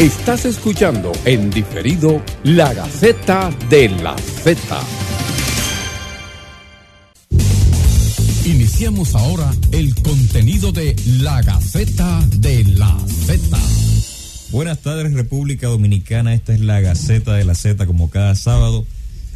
Estás escuchando en diferido La Gaceta de la Z. Iniciamos ahora el contenido de La Gaceta de la Z. Buenas tardes República Dominicana, esta es la Gaceta de la Z como cada sábado,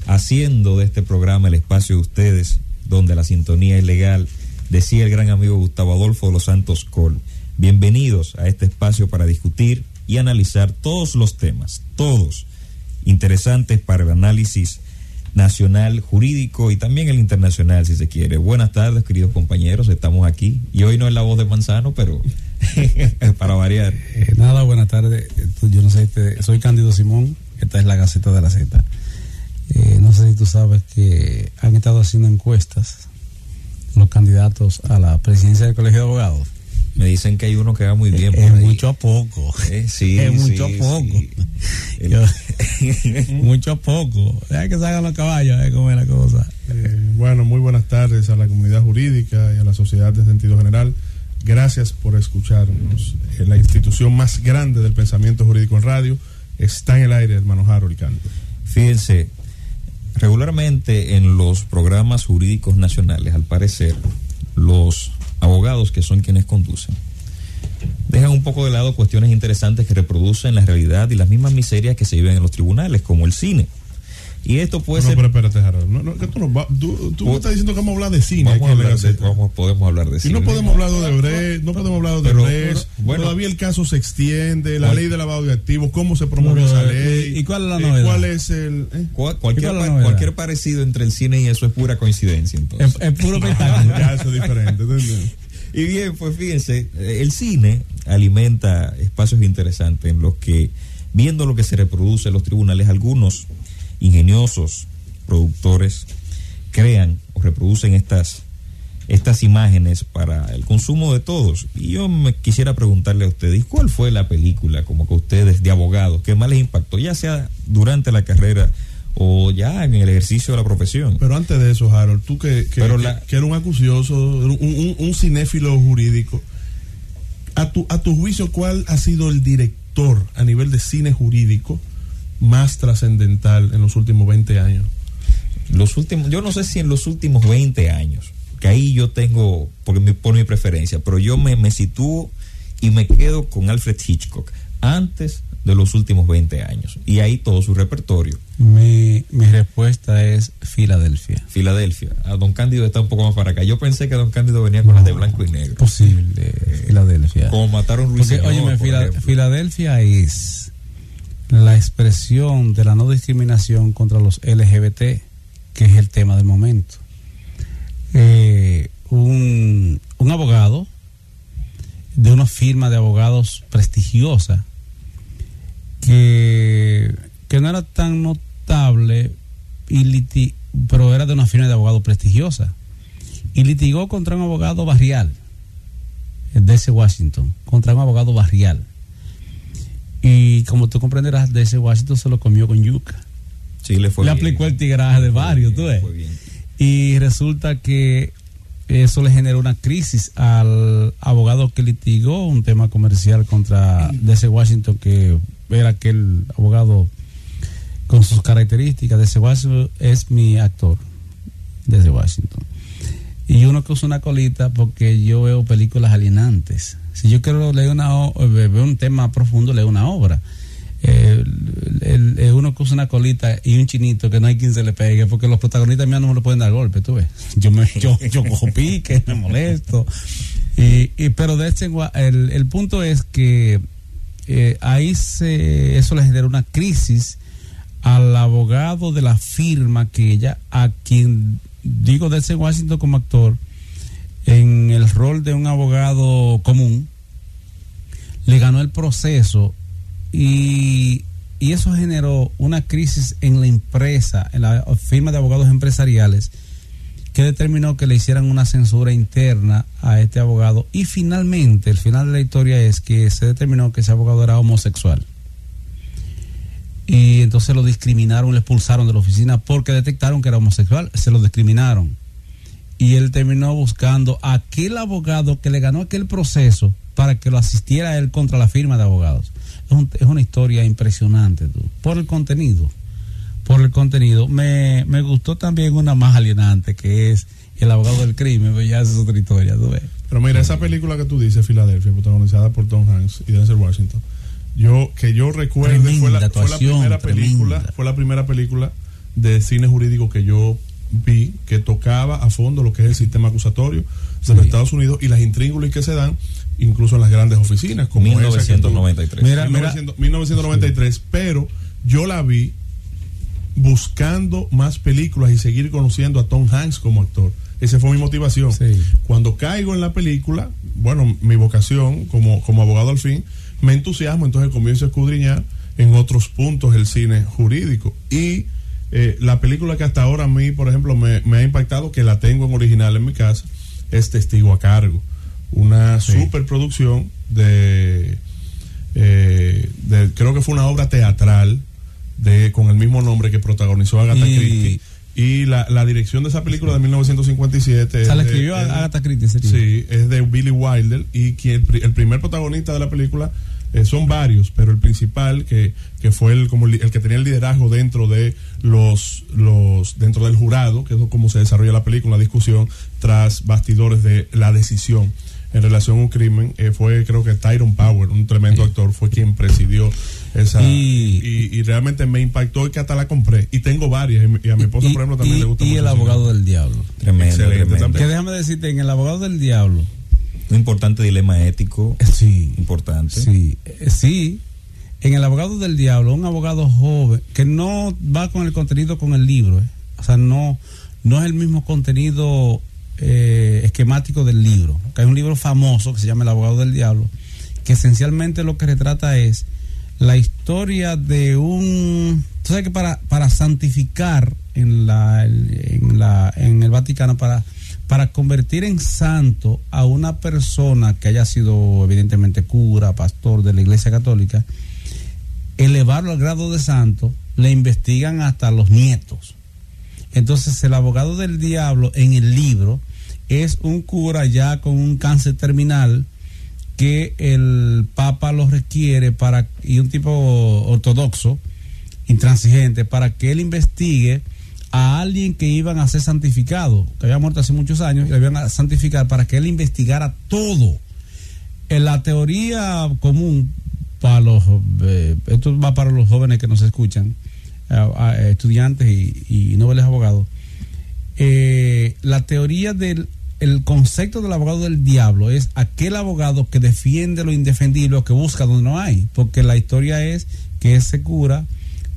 haciendo de este programa el espacio de ustedes, donde la sintonía es legal, decía el gran amigo Gustavo Adolfo de los Santos Col. Bienvenidos a este espacio para discutir y analizar todos los temas, todos interesantes para el análisis nacional, jurídico y también el internacional, si se quiere. Buenas tardes, queridos compañeros, estamos aquí. Y hoy no es la voz de Manzano, pero para variar. Eh, nada, buenas tardes. Yo no sé, este, soy Cándido Simón, esta es la Gaceta de la Z. Eh, no sé si tú sabes que han estado haciendo encuestas los candidatos a la presidencia del Colegio de Abogados me dicen que hay uno que va muy bien. es mucho a poco. Eh, sí, es mucho a poco. mucho a poco. Hay que salgan los caballos, eh, cómo es la cosa. Eh, bueno, muy buenas tardes a la comunidad jurídica y a la sociedad de sentido general. Gracias por escucharnos. Eh, la institución más grande del pensamiento jurídico en radio está en el aire, hermano Harold Canto. Fíjense, regularmente en los programas jurídicos nacionales, al parecer, los abogados que son quienes conducen, dejan un poco de lado cuestiones interesantes que reproducen la realidad y las mismas miserias que se viven en los tribunales, como el cine. Y esto puede no, ser. pero espérate, Harold. No, no, que tú, no, tú, tú me estás diciendo que vamos a hablar de cine. Vamos, a hablar de, vamos podemos hablar de y cine. no podemos hablar de Brecht, no podemos hablar. Bueno, todavía el caso se extiende, la ley de lavado de activos, cómo se promueve esa ley. ¿Y cuál es la novedad? ¿Cuál es el.? Eh? ¿Cuál, cualquier, es la cualquier parecido entre el cine y eso es pura coincidencia, entonces. Es, es puro espectáculo. ya, eso es diferente. Y bien, pues fíjense, el cine alimenta espacios interesantes en los que, viendo lo que se reproduce en los tribunales, algunos ingeniosos productores crean o reproducen estas, estas imágenes para el consumo de todos. Y yo me quisiera preguntarle a ustedes, ¿cuál fue la película como que ustedes de abogados que más les impactó, ya sea durante la carrera o ya en el ejercicio de la profesión. Pero antes de eso, Harold, tú que, que, que, que eres un acucioso, un, un, un, cinéfilo jurídico, a tu, a tu juicio, ¿cuál ha sido el director a nivel de cine jurídico más trascendental en los últimos 20 años? Los últimos, yo no sé si en los últimos 20 años, que ahí yo tengo, por mi, por mi preferencia, pero yo me, me sitúo y me quedo con Alfred Hitchcock. Antes de los últimos 20 años. Y ahí todo su repertorio. Mi, mi respuesta es Filadelfia. Filadelfia. A Don Cándido está un poco más para acá. Yo pensé que Don Cándido venía con no, las de blanco y negro. Posible, eh, Filadelfia. Como mataron Ruiz Porque, óyeme, Fila, Filadelfia es la expresión de la no discriminación contra los LGBT, que es el tema del momento. Eh, un, un abogado de una firma de abogados prestigiosa que, que no era tan notable, y liti, pero era de una firma de abogados prestigiosa. Y litigó contra un abogado barrial, DC Washington, contra un abogado barrial. Y como tú comprenderás, DC Washington se lo comió con yuca. Sí, le fue Le bien. aplicó el tigraje de varios, tú ves. Y resulta que eso le generó una crisis al abogado que litigó un tema comercial contra DC Washington que era aquel abogado con sus características. De Washington es mi actor desde Washington. Y uno que usa una colita porque yo veo películas alienantes. Si yo quiero leer una ver un tema profundo, leo una obra. Eh, el, el, uno que usa una colita y un chinito que no hay quien se le pegue, porque los protagonistas míos no me lo pueden dar golpe, tú ves. Yo, me, yo, yo cojo pique, me molesto. Y, y, pero de este, el, el punto es que eh, ahí se, eso le genera una crisis al abogado de la firma que ella, a quien digo de ese Washington como actor, en el rol de un abogado común, le ganó el proceso y, eso generó una crisis en la empresa, en la firma de abogados empresariales, que determinó que le hicieran una censura interna a este abogado. Y finalmente el final de la historia es que se determinó que ese abogado era homosexual. Y entonces lo discriminaron, le expulsaron de la oficina porque detectaron que era homosexual, se lo discriminaron. Y él terminó buscando a aquel abogado que le ganó aquel proceso para que lo asistiera él contra la firma de abogados. Es, una historia impresionante, tú, por el contenido. Por el contenido. Me, me gustó también una más alienante, que es El abogado del crimen, pero ya es otra historia, tú ves. Pero mira, esa película que tú dices, Filadelfia, protagonizada por Tom Hanks y Denzel Washington, yo que yo recuerdo fue la, fue la primera película, fue la primera película de cine jurídico que yo vi que tocaba a fondo lo que es el sistema acusatorio de los Estados Unidos y las intríngulis que se dan incluso en las grandes oficinas como 1993 mira, 1993 pero yo la vi buscando más películas y seguir conociendo a Tom Hanks como actor. Esa fue mi motivación. Cuando caigo en la película bueno mi vocación como, como abogado al fin me entusiasmo entonces comienzo a escudriñar en otros puntos el cine jurídico. Y eh, la película que hasta ahora a mí, por ejemplo, me, ha impactado, que la tengo en original en mi casa, es Testigo a Cargo. Una superproducción de, eh, de, creo que fue una obra teatral de con el mismo nombre que protagonizó Agatha Christie. Y la, la, dirección de esa película de 1957. O sea, la escribió Agatha Christie. Sí, es de Billy Wilder. Y quien, el primer protagonista de la película eh, son varios, pero el principal que, que fue el, como el, que tenía el liderazgo dentro de los, los dentro del jurado, que es como se desarrolla la película, la discusión tras bastidores de la decisión en relación a un crimen, eh, fue creo que Tyron Power, un tremendo actor, fue quien presidió esa y, y, realmente me impactó y que hasta la compré y tengo varias y, a mi esposa por ejemplo también le gusta y el abogado del diablo tremendo, que déjame decirte en el abogado del diablo un importante dilema ético. Sí. Importante. Sí. Eh, sí. En el abogado del diablo, un abogado joven que no va con el contenido con el libro. Eh. O sea, no, no es el mismo contenido eh, esquemático del libro. Que hay un libro famoso que se llama El abogado del diablo, que esencialmente lo que retrata es la historia de un. Tú para, para santificar en, la, en, la, en el Vaticano, para para convertir en santo a una persona que haya sido evidentemente cura, pastor de la Iglesia Católica, elevarlo al grado de santo, le investigan hasta los nietos. Entonces el abogado del diablo en el libro es un cura ya con un cáncer terminal que el Papa lo requiere para y un tipo ortodoxo, intransigente, para que él investigue a alguien que iban a ser santificado, que había muerto hace muchos años, y le iban a santificar para que él investigara todo. En la teoría común, para los, eh, esto va para los jóvenes que nos escuchan, estudiantes y, nobles abogados, eh, la teoría del el concepto del abogado del diablo es aquel abogado que defiende lo indefendible que busca donde no hay, porque la historia es que ese cura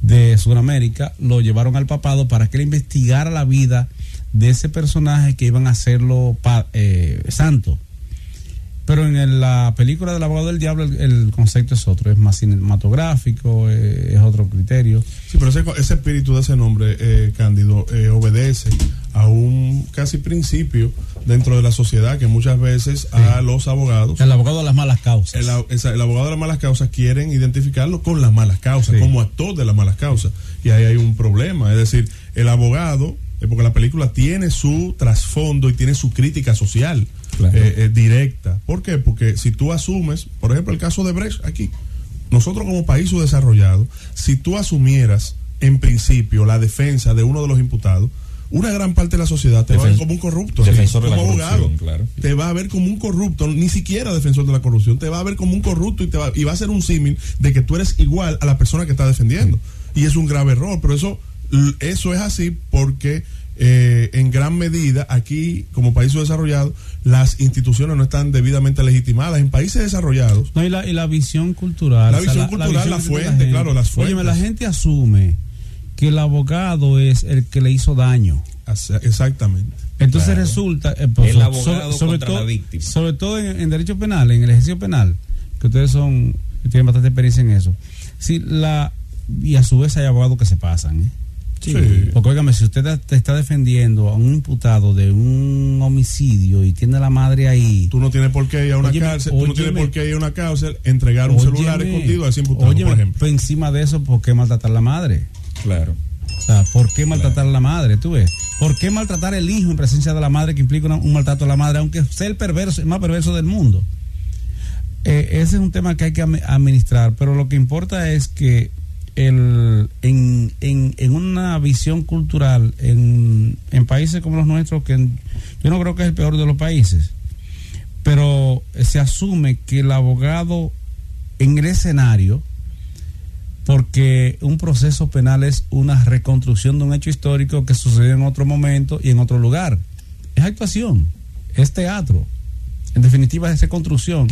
de Sudamérica lo llevaron al papado para que él investigara la vida de ese personaje que iban a hacerlo eh, santo. Pero en la película del abogado del diablo el, concepto es otro, es más cinematográfico, eh, es otro criterio. Sí, pero ese, ese espíritu de ese nombre, eh, Cándido, eh, obedece a un casi principio dentro de la sociedad que muchas veces a los abogados... El abogado de las malas causas. El, abogado de las malas causas quieren identificarlo con las malas causas, como actor de las malas causas. Y ahí hay un problema, es decir, el abogado, porque la película tiene su trasfondo y tiene su crítica social eh, eh, directa. ¿Por qué? Porque si tú asumes, por ejemplo, el caso de Brecht aquí, nosotros como país subdesarrollado, si tú asumieras en principio la defensa de uno de los imputados, una gran parte de la sociedad te va a ver como un corrupto. Defensor de la corrupción, claro. Te va a ver como un corrupto, ni siquiera defensor de la corrupción, te va a ver como un corrupto y, te va, y va a ser un símil de que tú eres igual a la persona que está defendiendo. Y es un grave error, pero eso, eso es así porque eh, en gran medida aquí, como país desarrollado, las instituciones no están debidamente legitimadas. En países desarrollados. No, y la, y la visión cultural. La visión cultural, la, fuente, claro, las fuentes. Oye, la gente asume que el abogado es el que le hizo daño. Exactamente. Entonces resulta. Eh, pues, el abogado sobre, todo, Sobre todo en, derecho penal, en el ejercicio penal, que ustedes son tienen bastante experiencia en eso. Sí, la, y a su vez hay abogados que se pasan. ¿eh? Porque, óigame, si usted te está defendiendo a un imputado de un homicidio y tiene a la madre ahí. Tú no tienes por qué ir a una cárcel, tú no tienes por qué ir a una cárcel, entregar un celular escondido a ese imputado, por ejemplo. Pues encima de eso, ¿por qué maltratar a la madre? Claro. O sea, ¿por qué maltratar a la madre? Tú ves. ¿Por qué maltratar el hijo en presencia de la madre que implica un maltrato a la madre, aunque sea el perverso, el más perverso del mundo? eh, ese es un tema que hay que administrar, pero lo que importa es que el, en, en, en una visión cultural en, en países como los nuestros, que yo no creo que es el peor de los países, pero se asume que el abogado en el escenario, porque un proceso penal es una reconstrucción de un hecho histórico que sucedió en otro momento y en otro lugar. Es actuación, es teatro, en definitiva es reconstrucción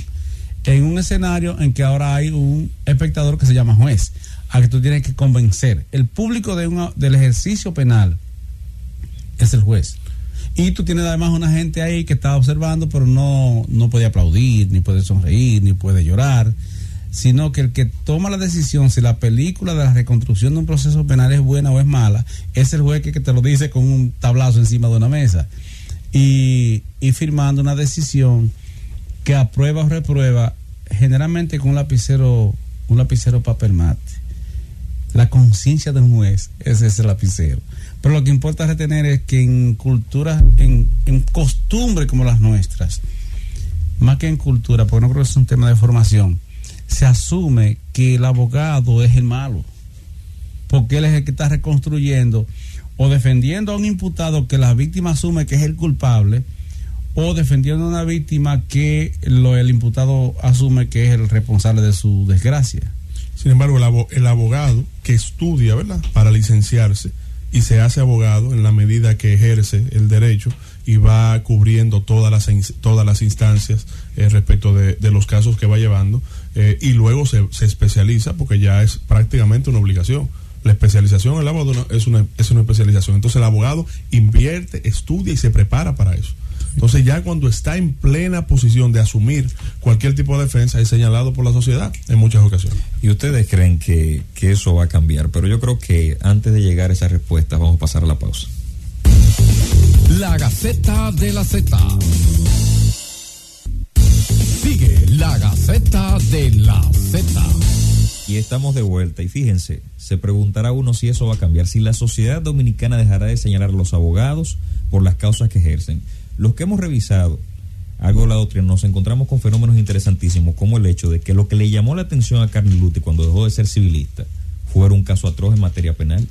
en un escenario en que ahora hay un espectador que se llama juez a que tú tienes que convencer. El público de una, del ejercicio penal es el juez. Y tú tienes además una gente ahí que está observando, pero no, no puede aplaudir, ni puede sonreír, ni puede llorar, sino que el que toma la decisión si la película de la reconstrucción de un proceso penal es buena o es mala, es el juez que, te lo dice con un tablazo encima de una mesa. Y, y firmando una decisión que aprueba o reprueba, generalmente con un lapicero, un lapicero papel mate la conciencia de un juez es ese lapicero. Pero lo que importa retener es que en culturas, en, en costumbres como las nuestras, más que en cultura, porque no creo que es un tema de formación, se asume que el abogado es el malo, porque él es el que está reconstruyendo o defendiendo a un imputado que la víctima asume que es el culpable, o defendiendo a una víctima que lo, el imputado asume que es el responsable de su desgracia. Sin embargo, el, abogado que estudia, ¿verdad? Para licenciarse y se hace abogado en la medida que ejerce el derecho y va cubriendo todas las, todas las instancias eh, respecto de, los casos que va llevando eh, y luego se, se, especializa porque ya es prácticamente una obligación. La especialización el abogado es una, es una especialización. Entonces el abogado invierte, estudia y se prepara para eso. Entonces ya cuando está en plena posición de asumir cualquier tipo de defensa es señalado por la sociedad en muchas ocasiones. Y ustedes creen que, eso va a cambiar, pero yo creo que antes de llegar a esa respuesta vamos a pasar a la pausa. La Gaceta de la Z. Sigue la Gaceta de la Z. Y estamos de vuelta. Y fíjense, se preguntará uno si eso va a cambiar, si la sociedad dominicana dejará de señalar a los abogados por las causas que ejercen. Los que hemos revisado algo de la doctrina nos encontramos con fenómenos interesantísimos como el hecho de que lo que le llamó la atención a Carlos Luti cuando dejó de ser civilista fue un caso atroz en materia penal.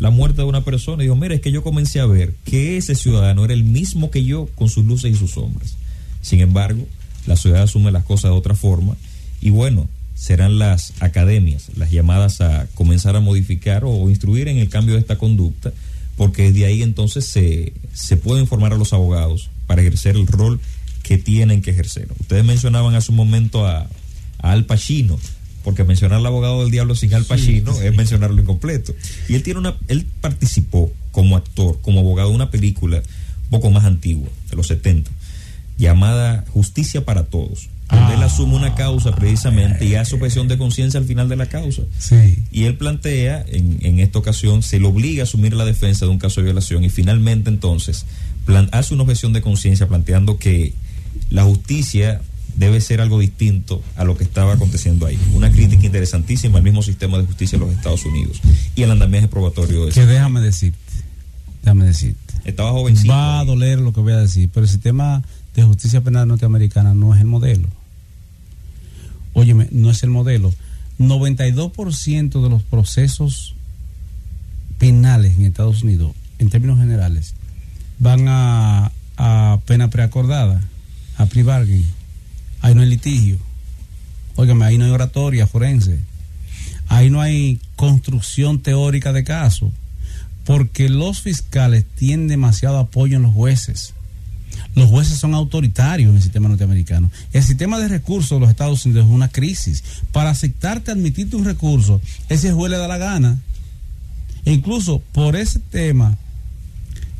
La muerte de una persona y dijo, mira, es que yo comencé a ver que ese ciudadano era el mismo que yo con sus luces y sus sombras. Sin embargo, la sociedad asume las cosas de otra forma y bueno, serán las academias las llamadas a comenzar a modificar o instruir en el cambio de esta conducta porque de ahí entonces se, se puede informar a los abogados para ejercer el rol que tienen que ejercer. Ustedes mencionaban hace un momento a, Al Pacino, porque mencionar al abogado del diablo sin Al Pacino es mencionarlo incompleto. Y él tiene una, él participó como actor, como abogado de una película un poco más antigua, de los 70, llamada Justicia para Todos donde él asume una causa precisamente y hace objeción de conciencia al final de la causa. Y él plantea, en, en, esta ocasión, se le obliga a asumir la defensa de un caso de violación y finalmente entonces hace una objeción de conciencia planteando que la justicia debe ser algo distinto a lo que estaba aconteciendo ahí. Una crítica interesantísima al mismo sistema de justicia de los Estados Unidos y el andamiaje probatorio de eso. Que déjame decirte, déjame decirte. Estaba jovencito. Va a doler lo que voy a decir, pero el sistema de justicia penal norteamericana no es el modelo. Óyeme, no es el modelo. 92% de los procesos penales en Estados Unidos, en términos generales, van a, a pena preacordada, a pre-bargain. Ahí no hay litigio. Óigame, ahí no hay oratoria forense. Ahí no hay construcción teórica de caso. Porque los fiscales tienen demasiado apoyo en los jueces los jueces son autoritarios en el sistema norteamericano. El sistema de recursos de los Estados Unidos es una crisis. Para aceptarte, admitirte un recurso, ese juez le da la gana. E incluso por ese tema,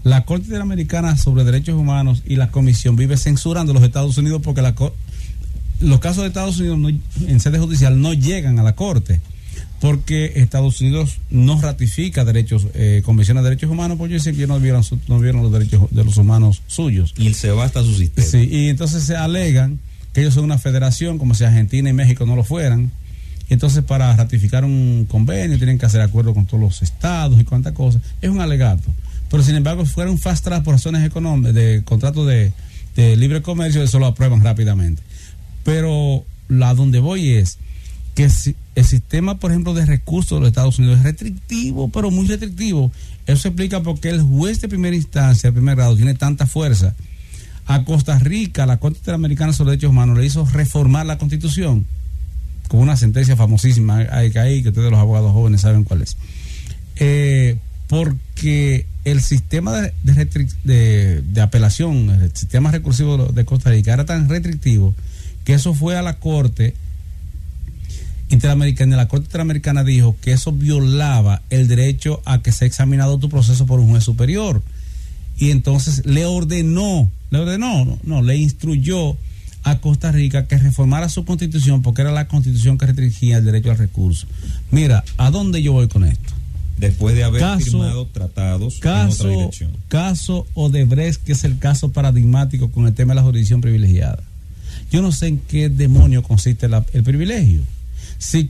la Corte Interamericana sobre Derechos Humanos y la Comisión vive censurando a los Estados Unidos porque los casos de Estados Unidos en sede judicial no llegan a la Corte porque Estados Unidos no ratifica derechos, eh, convenciones de derechos humanos, porque ellos que no vieron, no vieron los derechos de los humanos suyos. Y se va hasta su sistema. Sí, y entonces se alegan que ellos son una federación, como si Argentina y México no lo fueran. Y entonces para ratificar un convenio tienen que hacer acuerdo con todos los estados y cuantas cosas. Es un alegato. Pero sin embargo, si fuera un fast track por razones económicas, de contrato de, de libre comercio, eso lo aprueban rápidamente. Pero la donde voy es que si el sistema, por ejemplo, de recursos de los Estados Unidos es restrictivo, pero muy restrictivo. Eso explica por qué el juez de primera instancia, de primer grado, tiene tanta fuerza. A Costa Rica, la Corte Interamericana sobre Derechos Humanos le hizo reformar la Constitución con una sentencia famosísima hay que que ustedes los abogados jóvenes saben cuál es. Eh, porque el sistema de, de, de, apelación, el sistema recursivo de Costa Rica era tan restrictivo que eso fue a la Corte Interamericana. La Corte Interamericana dijo que eso violaba el derecho a que sea examinado tu proceso por un juez superior. Y entonces le ordenó, le ordenó, no, no le instruyó a Costa Rica que reformara su constitución porque era la constitución que restringía el derecho al recurso. Mira, ¿a dónde yo voy con esto? Después de haber firmado tratados caso, en otra dirección. Caso Odebrecht, que es el caso paradigmático con el tema de la jurisdicción privilegiada. Yo no sé en qué demonio consiste el privilegio. Si,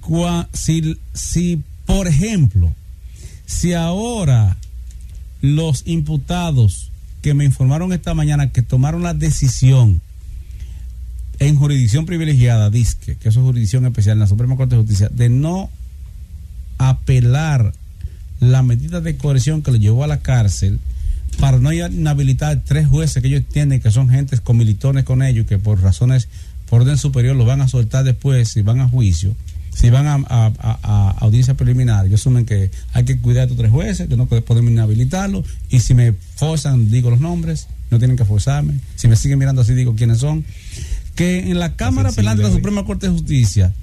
si, si, por ejemplo, si ahora los imputados que me informaron esta mañana que tomaron la decisión en jurisdicción privilegiada, que eso es jurisdicción especial en la Suprema Corte de Justicia, de no apelar la medida de coerción que lo llevó a la cárcel para no inhabilitar tres jueces que ellos tienen, que son gentes con militones con ellos, que por razones, por orden superior, lo van a soltar después si van a juicio, si van a, audiencia preliminar. Ellos asumen que hay que cuidar a estos tres jueces, que no podemos inhabilitarlos, y si me forzan, digo los nombres, no tienen que forzarme. Si me siguen mirando así, digo quiénes son que en la Cámara Penal de la Suprema Corte de Justicia,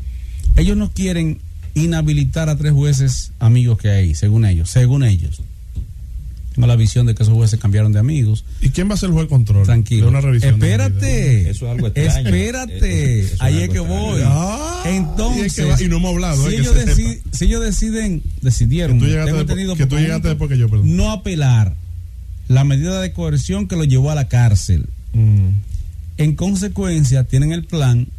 ellos no quieren inhabilitar a tres jueces amigos que hay, según ellos, según ellos. Tengo la visión de que esos jueces cambiaron de amigos. ¿Y quién va a ser el juez de control? Tranquilo. Espérate. Eso es algo extraño. Espérate. Ahí es, que voy. Ah, Entonces. Y, no hemos hablado. Si, ellos, si ellos, deciden, decidieron. Que tú llegaste, después que yo, perdón. No apelar la medida de coerción que lo llevó a la cárcel. Mm en consecuencia, tienen el plan,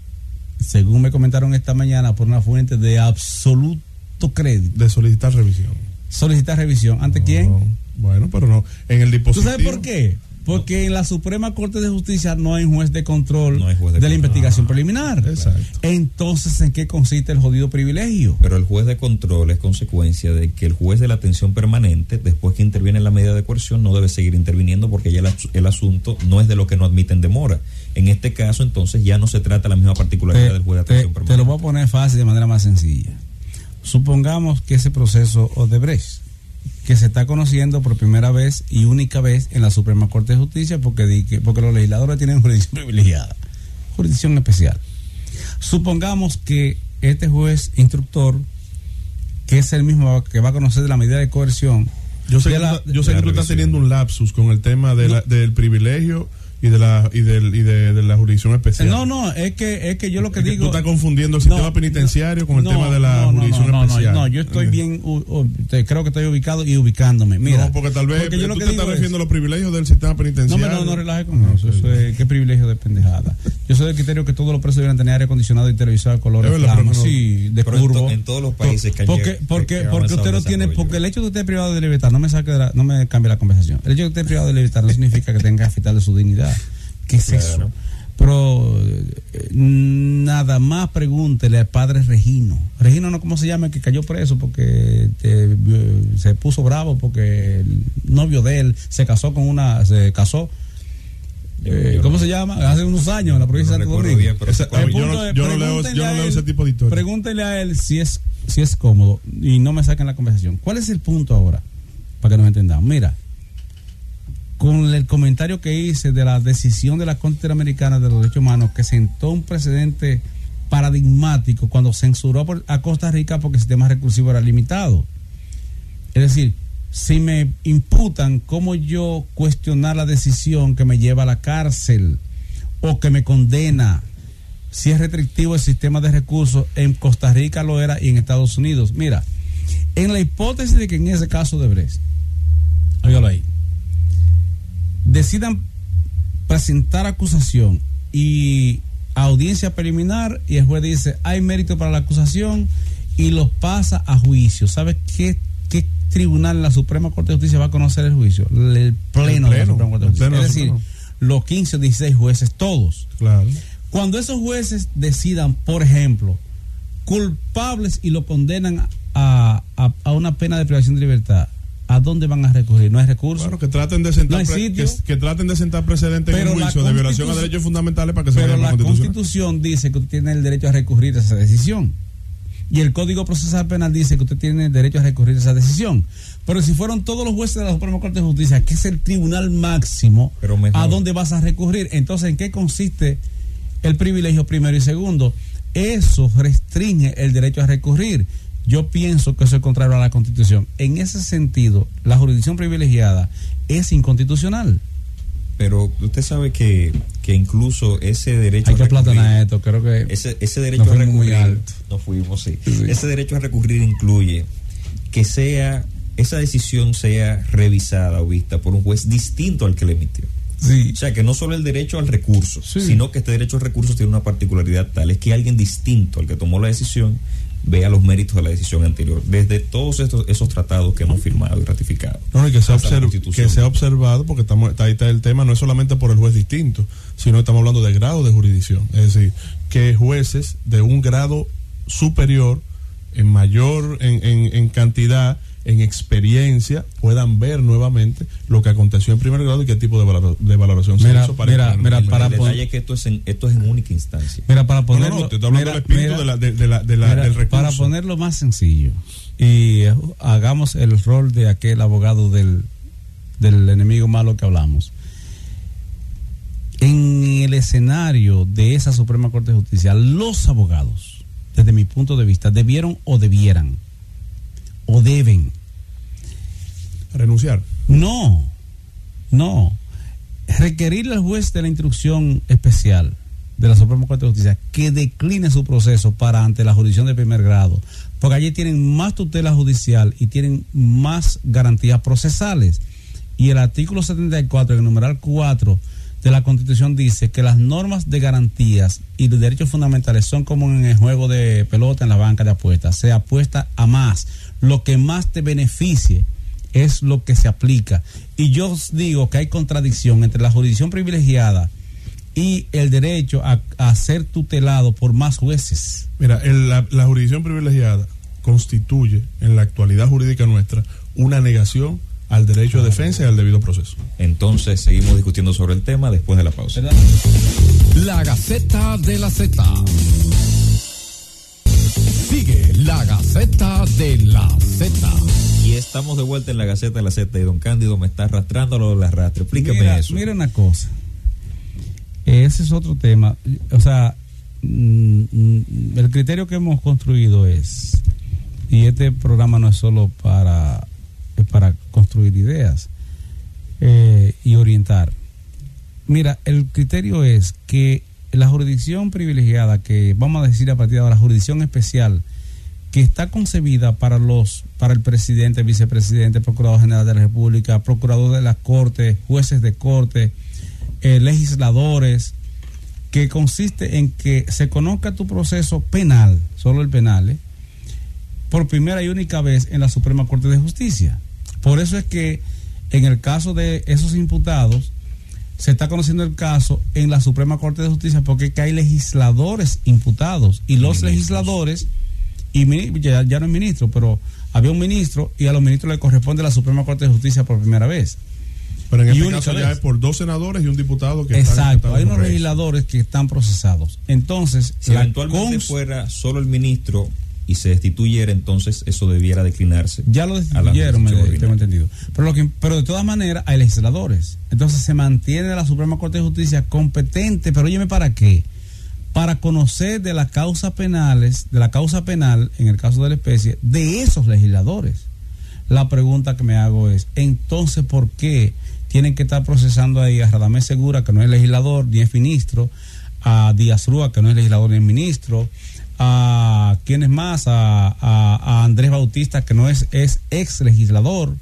según me comentaron esta mañana por una fuente de absoluto crédito. De solicitar revisión. Solicitar revisión. ¿Ante quién? Bueno, pero no. En el dispositivo. ¿Tú sabes por qué? Porque en la Suprema Corte de Justicia no hay juez de control de, la investigación preliminar. Exacto. Entonces, ¿en qué consiste el jodido privilegio? Pero el juez de control es consecuencia de que el juez de la atención permanente, después que interviene en la medida de coerción, no debe seguir interviniendo porque ya el, asunto no es de lo que no admiten demora. En este caso, entonces, ya no se trata la misma particularidad del juez de atención permanente. Te lo voy a poner fácil de manera más sencilla. Supongamos que ese proceso Odebrecht que se está conociendo por primera vez y única vez en la Suprema Corte de Justicia porque, porque los legisladores tienen jurisdicción privilegiada, jurisdicción especial. Supongamos que este juez instructor, que es el mismo que va a conocer de la medida de coerción, yo sé, que, yo sé que tú estás teniendo un lapsus con el tema del privilegio y de la y de, y de, la jurisdicción especial. No, no, es que es que yo lo que digo. tú estás confundiendo el sistema penitenciario con el tema de la jurisdicción especial. No, yo estoy bien, creo que estoy ubicado y ubicándome. Mira, no, porque tal vez porque yo lo que te estás refiriendo los privilegios del sistema penitenciario. No, no, no relaje con eso. eso es, qué privilegio de pendejada. Yo soy del criterio que todos los presos deben tener aire acondicionado y televisor a color sí, de curvo. En, todos los países que Porque porque porque usted no tiene porque el hecho de que usted esté privado de libertad no me saque no me cambie la conversación. El hecho de que usted esté privado de libertad no significa que tenga que afectarle su dignidad. ¿Qué es eso? Pero eh, nada más pregúntele al padre Regino. Regino no cómo se llama, que cayó preso porque eh, se puso bravo porque el novio de él se casó con una, se casó. Eh, ¿Cómo se llama? Hace unos años en la provincia de Santo Domingo. yo, no, leo, ese tipo de historia. Pregúntele a él si es, si es cómodo y no me saquen la conversación. ¿Cuál es el punto ahora? Para que nos entendamos. Mira, con el comentario que hice de la decisión de la Corte Interamericana de los Derechos Humanos que sentó un precedente paradigmático cuando censuró a Costa Rica porque el sistema recursivo era limitado. Es decir, si me imputan cómo yo cuestionar la decisión que me lleva a la cárcel o que me condena, si es restrictivo el sistema de recursos, en Costa Rica lo era y en Estados Unidos. Mira, en la hipótesis de que en ese caso de Brest, óigalo ahí, decidan presentar acusación y audiencia preliminar y el juez dice hay mérito para la acusación y los pasa a juicio. ¿Sabe qué, qué tribunal en la Suprema Corte de Justicia va a conocer el juicio? El pleno, de la Suprema Corte de Justicia. es decir, los 15 o 16 jueces, todos. Claro. Cuando esos jueces decidan, por ejemplo, culpables y lo condenan a, a, una pena de privación de libertad, ¿a dónde van a recurrir? No hay recursos. Claro, que traten de sentar, que, traten de sentar precedentes en un juicio de violación a derechos fundamentales para que se Pero la Constitución dice que usted tiene el derecho a recurrir a esa decisión. Y el Código Procesal Penal dice que usted tiene el derecho a recurrir a esa decisión. Pero si fueron todos los jueces de la Suprema Corte de Justicia, que es el tribunal máximo, ¿a dónde vas a recurrir? Entonces, ¿en qué consiste el privilegio primero y segundo? Eso restringe el derecho a recurrir. Yo pienso que eso es contrario a la Constitución. En ese sentido, la jurisdicción privilegiada es inconstitucional. Pero usted sabe que, que incluso ese derecho Hay que a recurrir, esto, creo que ese, ese derecho a recurrir, no fuimos, sí. Ese derecho a recurrir incluye que sea esa decisión sea revisada o vista por un juez distinto al que le emitió. O sea, que no solo el derecho al recurso, sino que este derecho al recurso tiene una particularidad tal, es que alguien distinto al que tomó la decisión vea los méritos de la decisión anterior, desde todos estos, esos tratados que hemos firmado y ratificado. No, y que se, que se ha observado, porque estamos, ahí está el tema, no es solamente por el juez distinto, sino estamos hablando de grado de jurisdicción. Es decir, que jueces de un grado superior, en mayor en, en, en cantidad, en experiencia puedan ver nuevamente lo que aconteció en primer grado y qué tipo de, valoración se hizo para mira, mira, para el detalle que esto es en, esto es en única instancia. Mira para ponerlo para ponerlo más sencillo y hagamos el rol de aquel abogado del, del enemigo malo que hablamos. En el escenario de esa Suprema Corte de Justicia los abogados desde mi punto de vista debieron o debieran o deben renunciar. No, no. Requerirle al juez de la instrucción especial de la Suprema Corte de Justicia que decline su proceso para ante la jurisdicción de primer grado, porque allí tienen más tutela judicial y tienen más garantías procesales. Y el artículo 74, el numeral 4 de la Constitución dice que las normas de garantías y de derechos fundamentales son como en el juego de pelota en la banca de apuestas. Se apuesta a más. Lo que más te beneficie es lo que se aplica. Y yo digo que hay contradicción entre la jurisdicción privilegiada y el derecho a, ser tutelado por más jueces. Mira, la, la jurisdicción privilegiada constituye en la actualidad jurídica nuestra una negación al derecho de defensa y al debido proceso. Entonces seguimos discutiendo sobre el tema después de la pausa. La Gaceta de la Z. Sigue la Gaceta de la Z. Y estamos de vuelta en la Gaceta de la Z y don Cándido me está arrastrando lo de la arrastre. Explíqueme eso. Mira una cosa. Ese es otro tema. O sea, mm, mm, el criterio que hemos construido es, y este programa no es solo para para construir ideas eh, y orientar. Mira, el criterio es que la jurisdicción privilegiada, que vamos a decir a partir de ahora, la jurisdicción especial, que está concebida para los para el presidente, vicepresidente, procurador general de la República, procurador de la Corte, jueces de corte, eh, legisladores, que consiste en que se conozca tu proceso penal, solo el penal, ¿eh? por primera y única vez en la Suprema Corte de Justicia. Por eso es que en el caso de esos imputados, se está conociendo el caso en la Suprema Corte de Justicia porque hay legisladores imputados y los legisladores, y ya, no es ministro, pero había un ministro y a los ministros le corresponde la Suprema Corte de Justicia por primera vez. Pero en este caso ya es por dos senadores y un diputado que Exacto, hay unos legisladores que están procesados. Entonces, si eventualmente fuera solo el ministro y se destituyera, entonces eso debiera declinarse. Ya lo destituyeron, me tengo entendido. Pero, lo que, pero de todas maneras hay legisladores. Entonces se mantiene la Suprema Corte de Justicia competente, pero óyeme, ¿para qué? Para conocer de las causas penales, de la causa penal, en el caso de la especie, de esos legisladores. La pregunta que me hago es, entonces, ¿por qué tienen que estar procesando ahí a Radamés Segura, que no es legislador ni es ministro, a Díaz Rúa, que no es legislador ni es ministro, a quienes más, a, Andrés Bautista, que no es, es ex legislador,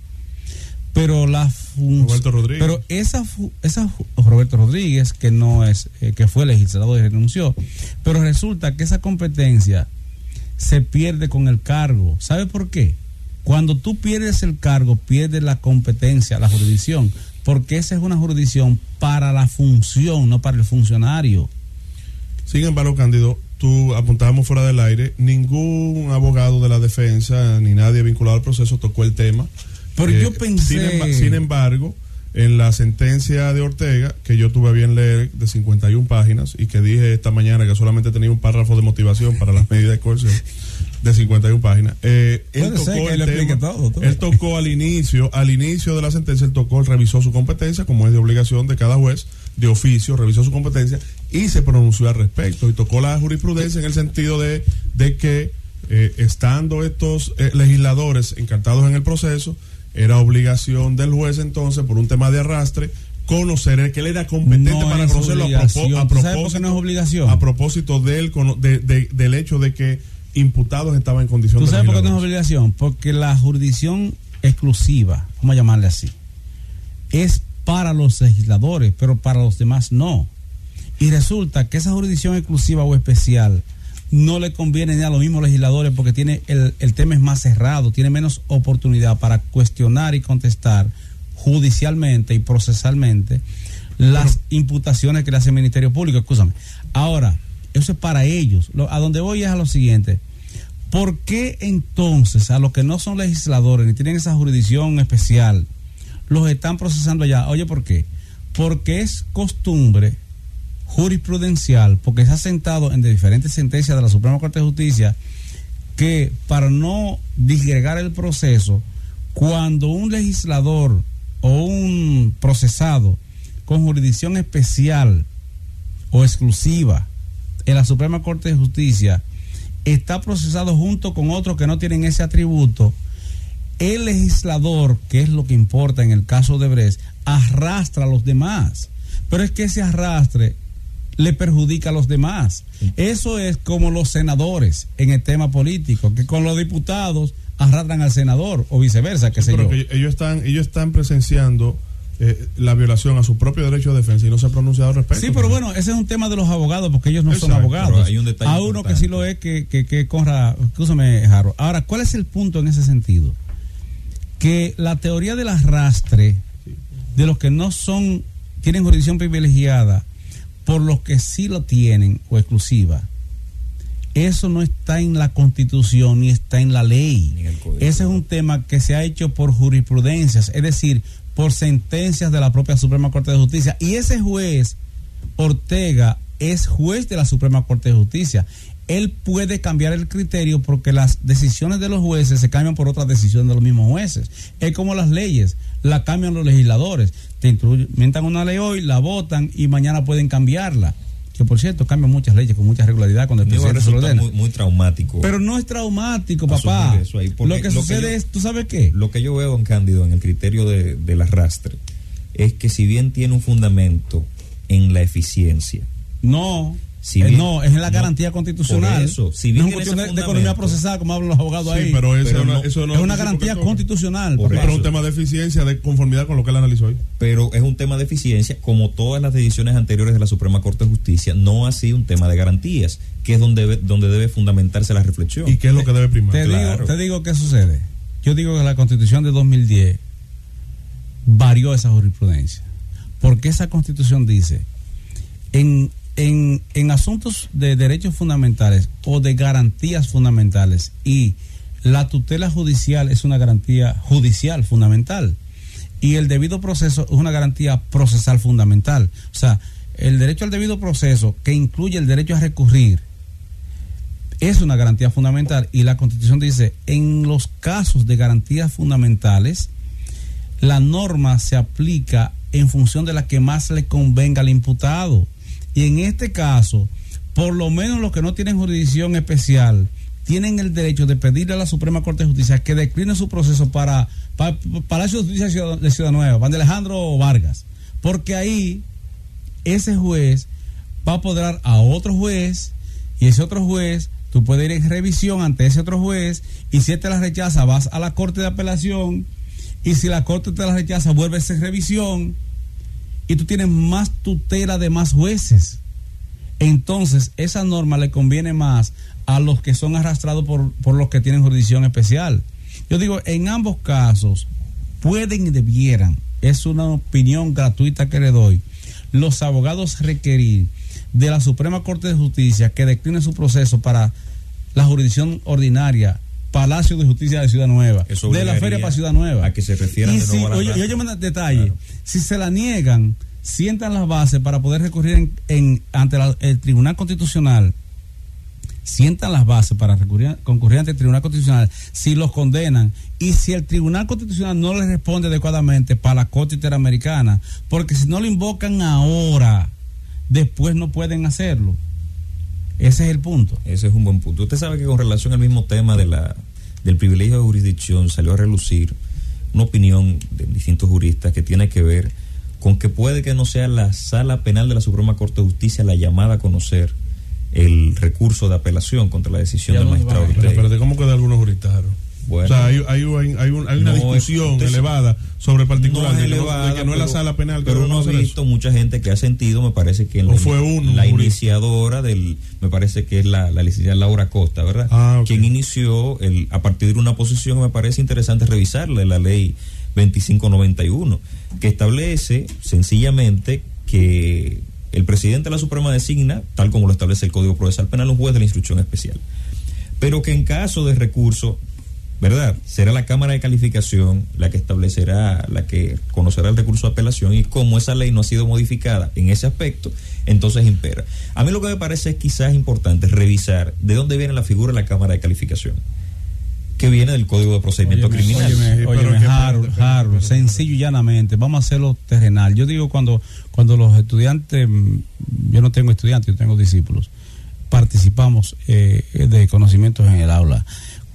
pero la Roberto Rodríguez. pero esa esa Roberto Rodríguez que no es eh, que fue legislador y renunció, pero resulta que esa competencia se pierde con el cargo. ¿Sabe por qué? Cuando tú pierdes el cargo, pierdes la competencia, la jurisdicción, porque esa es una jurisdicción para la función, no para el funcionario. Sin embargo, Cándido, tú apuntábamos fuera del aire, ningún abogado de la defensa ni nadie vinculado al proceso tocó el tema. Pero yo pensé... sin embargo, en la sentencia de Ortega, que yo tuve bien leer de 51 páginas y que dije esta mañana que solamente tenía un párrafo de motivación para las medidas de coerción de 51 páginas. Eh, él, tocó el él tocó al inicio, al inicio de la sentencia, él tocó, él revisó su competencia, como es de obligación de cada juez, de oficio, revisó su competencia y se pronunció al respecto y tocó la jurisprudencia en el sentido de, de que eh, estando estos eh, legisladores encartados en el proceso, era obligación del juez entonces, por un tema de arrastre, conocer que él era competente para conocerlo a, propósito, no es obligación? a propósito del, del hecho de que imputados estaban en condición ¿Tú sabes por qué no es obligación? Porque la jurisdicción exclusiva, vamos a llamarle así, es para los legisladores, pero para los demás no. Y resulta que esa jurisdicción exclusiva o especial no le conviene ni a los mismos legisladores porque tiene el, el tema es más cerrado, tiene menos oportunidad para cuestionar y contestar judicialmente y procesalmente las imputaciones que le hace el Ministerio Público. Escúchame. Ahora, eso es para ellos. a donde voy es a lo siguiente. ¿Por qué entonces a los que no son legisladores ni tienen esa jurisdicción especial, los están procesando allá? Oye, ¿por qué? Porque es costumbre jurisprudencial, porque se ha sentado en diferentes sentencias de la Suprema Corte de Justicia, que para no disgregar el proceso, cuando un legislador o un procesado con jurisdicción especial o exclusiva en la Suprema Corte de Justicia está procesado junto con otros que no tienen ese atributo, el legislador, que es lo que importa en el caso de Bres, arrastra a los demás. Pero es que ese arrastre le perjudica a los demás. Eso es como los senadores en el tema político, que con los diputados arrastran al senador o viceversa, que ellos están, ellos están presenciando eh, la violación a su propio derecho de defensa y no se ha pronunciado al respecto. Sí, pero bueno, ese es un tema de los abogados, porque ellos no son abogados. Hay un a uno que sí lo es, que, que, que corra, escúchame, Jaro. Ahora, ¿cuál es el punto en ese sentido? Que la teoría del arrastre de los que no son, tienen jurisdicción privilegiada, por los que sí lo tienen o exclusiva. Eso no está en la constitución ni está en la ley. Ese es un tema que se ha hecho por jurisprudencias, es decir, por sentencias de la propia Suprema Corte de Justicia. Y ese juez, Ortega, es juez de la Suprema Corte de Justicia. Él puede cambiar el criterio porque las decisiones de los jueces se cambian por otras decisiones de los mismos jueces. Es como las leyes, la cambian los legisladores te instrumentan una ley hoy, la votan y mañana pueden cambiarla. Que por cierto, cambian muchas leyes con mucha regularidad cuando el presidente se lo Muy, muy, traumático. Pero no es traumático, papá. lo que sucede es, ¿tú sabes qué? Lo que yo veo en Cándido, en el criterio de, del arrastre, es que si bien tiene un fundamento en la eficiencia. No. Eh, no, es en la garantía constitucional. Eso, si bien no es cuestión de, economía procesal, como hablan los abogados ahí. Pero, eso no, es una garantía constitucional. Pero es un tema de eficiencia, de conformidad con lo que él analizó hoy. Pero es un tema de eficiencia, como todas las decisiones anteriores de la Suprema Corte de Justicia, no ha sido un tema de garantías, que es donde, donde debe fundamentarse la reflexión. ¿Y qué es lo que debe primar? Te, digo, te digo qué sucede. Yo digo que la Constitución de 2010 varió esa jurisprudencia. Porque esa Constitución dice, en en, asuntos de derechos fundamentales o de garantías fundamentales y la tutela judicial es una garantía judicial fundamental y el debido proceso es una garantía procesal fundamental. O sea, el derecho al debido proceso, que incluye el derecho a recurrir, es una garantía fundamental y la Constitución dice, en los casos de garantías fundamentales, la norma se aplica en función de la que más le convenga al imputado. Y en este caso, por lo menos los que no tienen jurisdicción especial tienen el derecho de pedirle a la Suprema Corte de Justicia que decline su proceso para, para Palacio de Justicia de Ciudad Nueva, Van de Alejandro Vargas. Porque ahí ese juez va a apoderar a otro juez y ese otro juez, tú puedes ir en revisión ante ese otro juez y si él te la rechaza, vas a la Corte de Apelación y si la Corte te la rechaza, vuelves en revisión y tú tienes más tutela de más jueces. Entonces, esa norma le conviene más a los que son arrastrados por, por los que tienen jurisdicción especial. Yo digo, en ambos casos, pueden y debieran, es una opinión gratuita que le doy, los abogados requerir de la Suprema Corte de Justicia que decline su proceso para la jurisdicción ordinaria Palacio de Justicia de Ciudad Nueva, de la Feria para Ciudad Nueva. A que se refieran y de nuevo oye, oye, un detalle, si se la niegan, sientan las bases para poder recurrir en, ante el Tribunal Constitucional sientan las bases para recurrir, concurrir ante el Tribunal Constitucional si los condenan y si el Tribunal Constitucional no les responde adecuadamente para la Corte Interamericana, porque si no lo invocan ahora, después no pueden hacerlo. Ese es el punto. Ese es un buen punto. Usted sabe que con relación al mismo tema de la, del privilegio de jurisdicción salió a relucir una opinión de distintos juristas que tiene que ver con que puede que no sea la sala penal de la Suprema Corte de Justicia la llamada a conocer el recurso de apelación contra la decisión del magistrado. Pero, ¿cómo queda algunos juristas? O sea, hay, hay, hay, una discusión elevada sobre el particular no de, que no, es la sala penal. Pero uno ha visto mucha gente que ha sentido, me parece que la, fue la iniciadora del, me parece que es la, la licenciada Laura Costa, ¿verdad? Ah, Quien inició el, a partir de una posición, me parece interesante revisarla, la ley 2591, que establece sencillamente que el presidente de la Suprema designa, tal como lo establece el Código Procesal Penal, un juez de la instrucción especial. Pero que en caso de recurso, ¿verdad? Será la Cámara de Calificación la que establecerá, la que conocerá el recurso de apelación y como esa ley no ha sido modificada en ese aspecto, entonces impera. A mí lo que me parece es quizás importante revisar de dónde viene la figura de la Cámara de Calificación que viene del Código de Procedimiento Criminal. Óyeme, sencillo y llanamente, vamos a hacerlo terrenal. Yo digo cuando, cuando los estudiantes, mm, yo no tengo estudiantes, yo tengo discípulos, participamos eh, de conocimientos en el aula.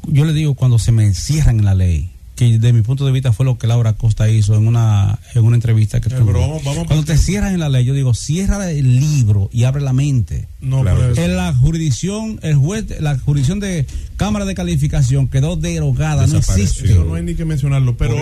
Yo le digo cuando se me encierran en la ley, que de mi punto de vista fue lo que Laura Costa hizo en una, en una entrevista que tuvo. Cuando te cierras en la ley, yo digo, cierra el libro y abre la mente. No, En la jurisdicción, el juez, la jurisdicción de Cámara de Calificación quedó derogada, no existe. no hay ni que mencionarlo, pero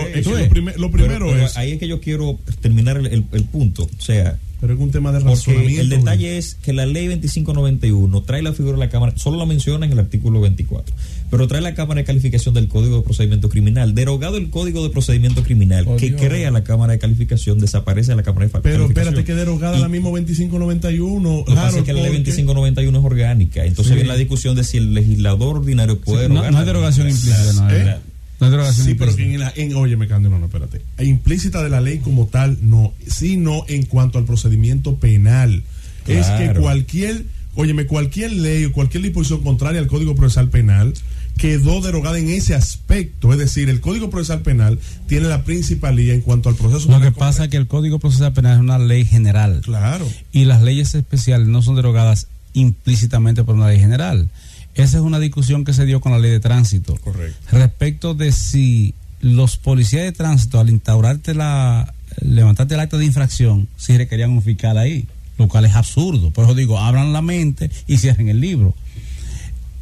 lo, primero es... Ahí es que yo quiero terminar el, el punto, o sea pero es un tema de Porque el detalle es que la ley 2591 trae la figura de la Cámara, solo la menciona en el artículo 24, pero trae la Cámara de Calificación del Código de Procedimiento Criminal. Derogado el Código de Procedimiento Criminal oh, que crea la Cámara de Calificación, desaparece la Cámara de Calificación. Pero espérate que derogada la misma 2591. Lo claro, que que la ley 2591 es orgánica. Entonces viene la discusión de si el legislador ordinario puede derogar. No, hay derogación implícita, no, ¿Eh? sí, pero que en la, en, no, no, espérate. Implícita de la ley como tal, no, sino en cuanto al procedimiento penal. Es que cualquier, óyeme, cualquier ley o cualquier disposición contraria al Código Procesal Penal quedó derogada en ese aspecto. Es decir, el Código Procesal Penal tiene la principalía en cuanto al proceso. Lo que pasa es que el Código Procesal Penal es una ley general. Claro. Y las leyes especiales no son derogadas implícitamente por una ley general. Esa es una discusión que se dio con la ley de tránsito. Correcto. Respecto de si los policías de tránsito, al instaurarte la, levantarte el acto de infracción, si requerían un fiscal ahí, lo cual es absurdo. Por eso digo, abran la mente y cierren el libro.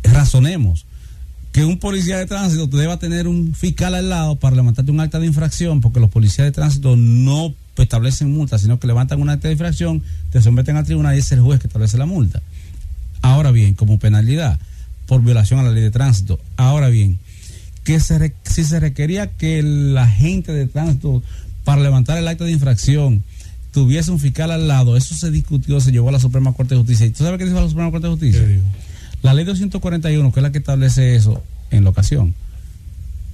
Razonemos que un policía de tránsito deba tener un fiscal al lado para levantarte un acta de infracción, porque los policías de tránsito no establecen multas, sino que levantan un acta de infracción, te someten al tribunal y es el juez que establece la multa. Ahora bien, como penalidad, por violación a la ley de tránsito. Ahora bien, que se si se requería que la gente de tránsito para levantar el acta de infracción tuviese un fiscal al lado, eso se discutió, se llevó a la Suprema Corte de Justicia. ¿Y tú sabes qué dijo la Suprema Corte de Justicia? La ley 241, que es la que establece eso en la ocasión,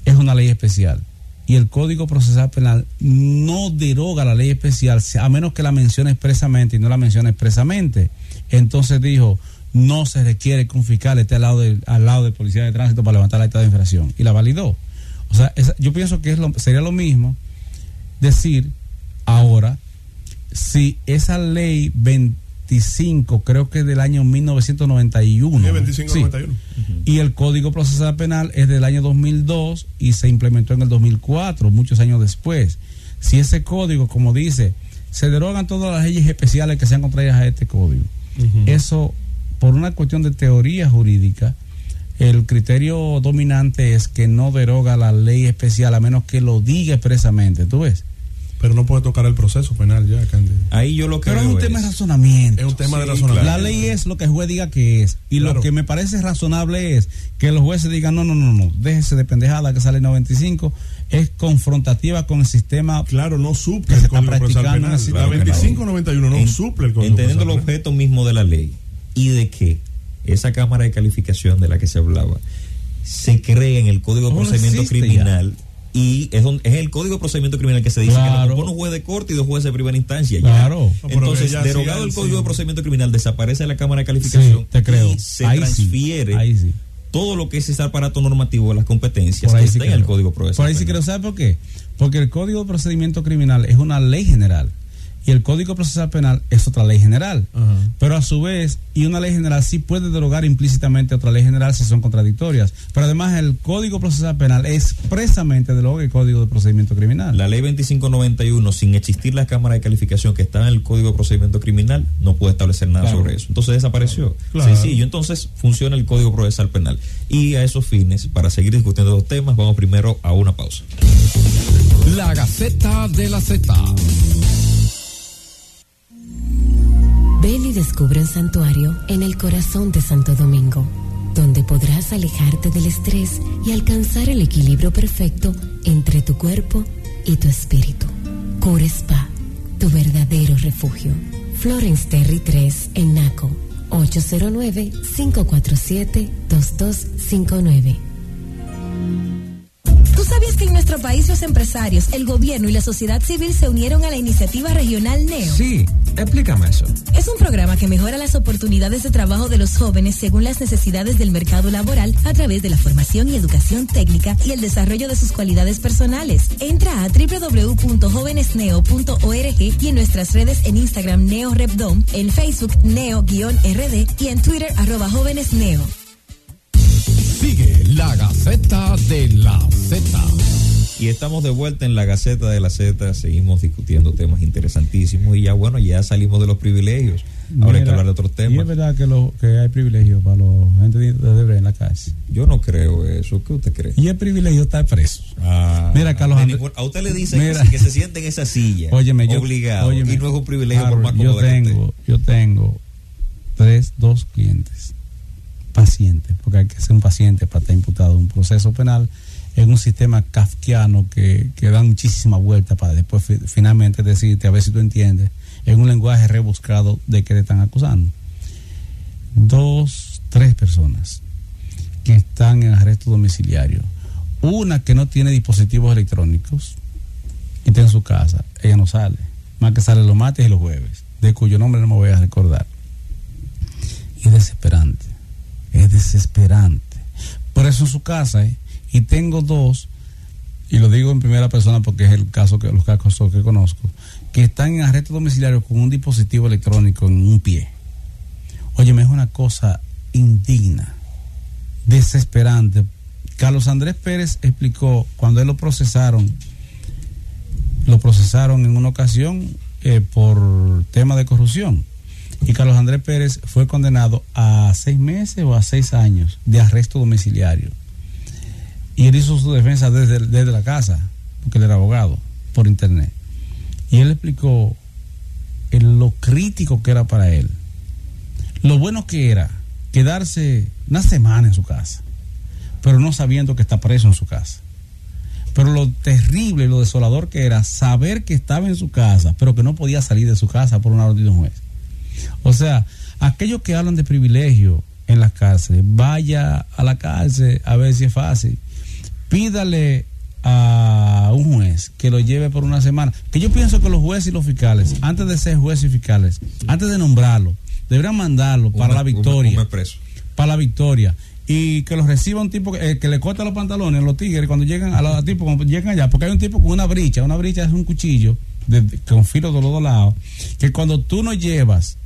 es una ley especial. Y el Código Procesal Penal no deroga la ley especial, a menos que la mencione expresamente y no la mencione expresamente. Entonces dijo, no se requiere que un fiscal esté al lado, de, al lado del policía de tránsito para levantar la acta de infracción. Y la validó. O sea, yo pienso que es sería lo mismo decir ahora si esa ley 25, creo que es del año 1991. 25, Y el Código Procesal Penal es del año 2002 y se implementó en el 2004, muchos años después. Si ese código, como dice, se derogan todas las leyes especiales que sean contrarias a este código. Eso por una cuestión de teoría jurídica, el criterio dominante es que no deroga la ley especial a menos que lo diga expresamente, ¿tú ves? Pero no puede tocar el proceso penal ya, Cándido. Ahí yo lo que Pero es un tema de razonamiento. Es un tema de razonamiento. La ley es lo que el juez diga que es. Y lo que me parece razonable es que los jueces digan, no, no, no, no, déjese de pendejada que sale el 95. Es confrontativa con el sistema. Claro, no suple el Código Procesal Penal. la 2591 no suple el Código Entendiendo el objeto mismo de la ley y de que esa cámara de calificación de la que se hablaba se cree en el Código de Procedimiento Criminal y es, es, el Código de Procedimiento Criminal que se dice que lo compone un juez de corte y dos jueces de primera instancia. Claro. Entonces, derogado el Código de Procedimiento Criminal, desaparece la Cámara de Calificación te creo. y se transfiere todo lo que es ese aparato normativo de las competencias que está en el Código Procesal. Por ahí sí creo, ¿sabe por qué? Porque el Código de Procedimiento Criminal es una ley general y el Código Procesal Penal es otra ley general. Pero a su vez, y una ley general sí puede derogar implícitamente otra ley general si son contradictorias. Pero además el Código Procesal Penal expresamente deroga el Código de Procedimiento Criminal. La ley 2591, sin existir la Cámara de Calificación que está en el Código de Procedimiento Criminal, no puede establecer nada sobre eso. Entonces desapareció. Claro. Sencillo. Entonces funciona el Código Procesal Penal. Y a esos fines, para seguir discutiendo los temas, vamos primero a una pausa. La Gaceta de la Z. Ven y descubre un santuario en el corazón de Santo Domingo, donde podrás alejarte del estrés y alcanzar el equilibrio perfecto entre tu cuerpo y tu espíritu. Cure Spa, tu verdadero refugio. Florence Terry 3 en Naco, 809-547-2259. ¿Tú sabías que en nuestro país los empresarios, el gobierno y la sociedad civil se unieron a la iniciativa regional NEO? Sí, explícame eso. Es un programa que mejora las oportunidades de trabajo de los jóvenes según las necesidades del mercado laboral a través de la formación y educación técnica y el desarrollo de sus cualidades personales. Entra a www.jovenesneo.org y en nuestras redes en Instagram Neo Repdom, en Facebook Neo-RD y en Twitter arroba jóvenesneo. Sigue la Gaceta de la Z. Y estamos de vuelta en la Gaceta de la Z, seguimos discutiendo temas interesantísimos y ya bueno, ya salimos de los privilegios. Ahora hay que hablar de otros temas. ¿Y es verdad que, lo, que hay privilegios para los gente de Debre en la calle? Yo no creo eso. ¿Qué usted cree? Y el privilegio está preso. Ah, mira, Carlos A usted le dicen que, se siente en esa silla. Óyeme, yo, obligado. y no es un privilegio por más yo tengo, yo tengo tres, dos clientes paciente, porque hay que ser un paciente para estar imputado en un proceso penal, en un sistema kafkiano que, que da muchísima vuelta para después finalmente decirte, a ver si tú entiendes, en un lenguaje rebuscado de que le están acusando. Dos, tres personas que están en arresto domiciliario. Una que no tiene dispositivos electrónicos y está en su casa, ella no sale, más que sale los martes y los jueves, de cuyo nombre no me voy a recordar. Y desesperante es desesperante. Por eso en su casa, ¿eh? y tengo dos, y lo digo en primera persona porque es el caso que los casos que conozco, que están en arresto domiciliario con un dispositivo electrónico en un pie. Óyeme, es una cosa indigna, desesperante. Carlos Andrés Pérez explicó cuando él lo procesaron, lo procesaron en una ocasión eh, por tema de corrupción y Carlos Andrés Pérez fue condenado a seis meses o a seis años de arresto domiciliario. Y él hizo su defensa desde, desde la casa, porque él era abogado, por internet. Y él explicó lo crítico que era para él. Lo bueno que era quedarse una semana en su casa, pero no sabiendo que está preso en su casa. Pero lo terrible lo desolador que era saber que estaba en su casa, pero que no podía salir de su casa por una orden de un juez. O sea, aquellos que hablan de privilegio en las cárceles, vaya a la cárcel a ver si es fácil. Pídale a un juez que lo lleve por una semana. Que yo pienso que los jueces y los fiscales, antes de ser jueces y fiscales, antes de nombrarlo, deberían mandarlo para la victoria. Para la victoria. Y que los reciba un tipo que, eh, le corta los pantalones a los tigres cuando llegan a los tipos, cuando llegan allá. Porque hay un tipo con una bricha. Una bricha es un cuchillo con filo de los dos lados. Que cuando tú no llevas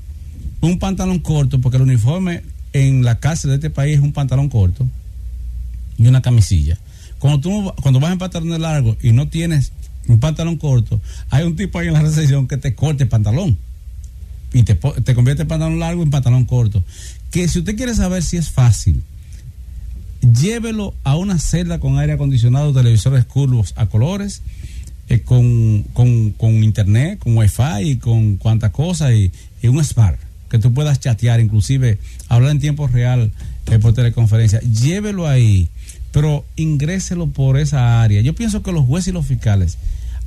un pantalón corto, porque el uniforme en la cárcel de este país es un pantalón corto y una camisilla. Cuando tú cuando vas en pantalón largo y no tienes un pantalón corto, hay un tipo ahí en la recepción que te corte el pantalón y te, te convierte el pantalón largo en pantalón corto. Que si usted quiere saber si es fácil, llévelo a una celda con aire acondicionado, televisores curvos a colores eh, con, con, internet, con wifi y con cuantas cosas y, un smart que tú puedas chatear, inclusive hablar en tiempo real eh, por teleconferencia. Llévelo ahí, pero ingréselo por esa área. Yo pienso que los jueces y los fiscales,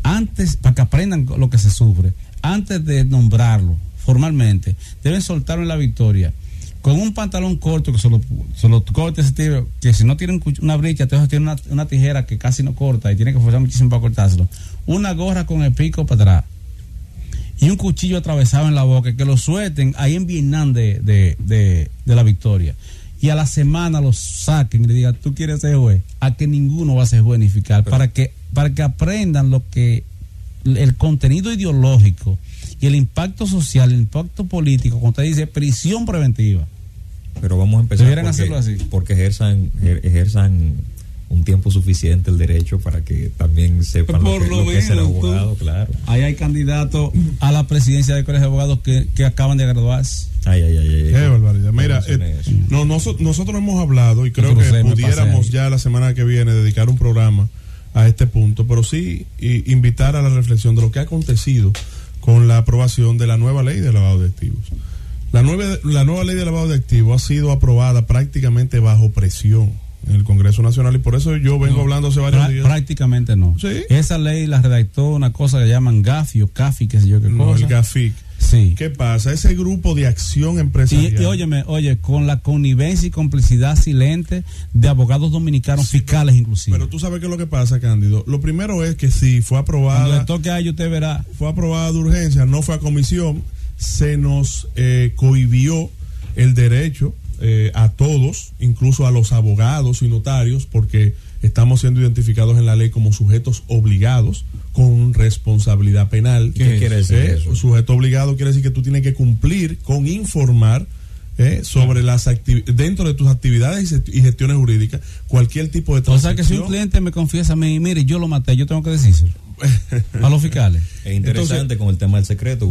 antes, para que aprendan lo que se sufre, antes de nombrarlo formalmente, deben soltarlo en la victoria con un pantalón corto que solo, solo corte ese tipo, que si no tiene una brecha, entonces tiene una, una, tijera que casi no corta y tiene que forzar muchísimo para cortárselo. Una gorra con el pico para atrás y un cuchillo atravesado en la boca, que lo suelten ahí en Vietnam de, de, de, de, la victoria. Y a la semana lo saquen y le digan, tú quieres ser juez, a que ninguno va a ser juez ni fiscal, para que, para que aprendan lo que el contenido ideológico y el impacto social, el impacto político, cuando usted dice prisión preventiva pero vamos a empezar porque, hacerlo así. porque ejerzan, ejerzan un tiempo suficiente el derecho para que también sepan lo, que, es el abogado, claro. Ahí hay candidatos a la presidencia del Colegio de Abogados que, que acaban de graduarse. Ay, ay, ay, ay. Qué barbaridad. Mira, eh, no, nosotros hemos hablado y creo que pudiéramos ya la semana que viene dedicar un programa a este punto, pero sí invitar a la reflexión de lo que ha acontecido con la aprobación de la nueva ley de lavado de activos. La nueva, la nueva ley de lavado de activos ha sido aprobada prácticamente bajo presión en el Congreso Nacional y por eso yo vengo hablando hace varios días. Prácticamente no. ¿Sí? Esa ley la redactó una cosa que llaman GAFI o CAFI, qué sé yo qué no, cosa. el GAFIC. Sí. ¿Qué pasa? Ese grupo de acción empresarial. Y, óyeme, oye, con la connivencia y complicidad silente de abogados dominicanos fiscales inclusive. Pero tú sabes qué es lo que pasa, Cándido. Lo primero es que si fue aprobada. Cuando le toque a ellos, usted verá. Fue aprobada de urgencia, no fue a comisión se nos eh, cohibió el derecho eh, a todos, incluso a los abogados y notarios, porque estamos siendo identificados en la ley como sujetos obligados con responsabilidad penal. ¿Qué, quiere decir eh, eso? Sujeto obligado quiere decir que tú tienes que cumplir con informar eh, sobre las dentro de tus actividades y gestiones jurídicas cualquier tipo de transacción. O sea que si un cliente me confiesa a mí, mire, yo lo maté, yo tengo que decírselo. A los fiscales. Es interesante con el tema del secreto.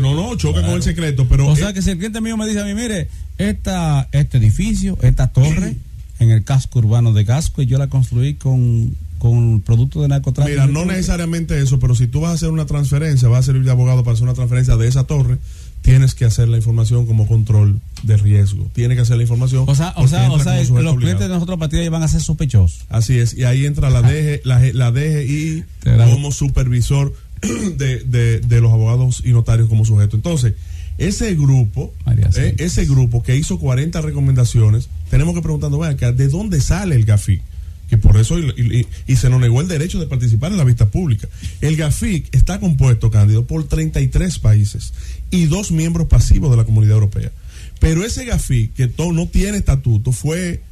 no, no, choca con el secreto, pero. O sea que si el cliente mío me dice a mí, mire, esta, este edificio, esta torre, en el casco urbano de Gasco, y yo la construí con con productos de narcotráfico. Mira, no necesariamente eso, pero si tú vas a hacer una transferencia, vas a servir de abogado para hacer una transferencia de esa torre, tienes que hacer la información como control de riesgo. Tienes que hacer la información. O sea, o sea, o sea los clientes de nosotros partida van a ser sospechosos. Así es, y ahí entra la, DG, la, la DGI como supervisor de, de, de, los abogados y notarios como sujeto. Entonces, ese grupo, eh, ese grupo que hizo 40 recomendaciones, tenemos que preguntarnos, ¿de dónde sale el GAFIC? Que por eso y, se nos negó el derecho de participar en la vista pública. El GAFIC está compuesto, Cándido, por 33 países y dos miembros pasivos de la Comunidad Europea. Pero ese GAFIC, que no tiene estatuto, fue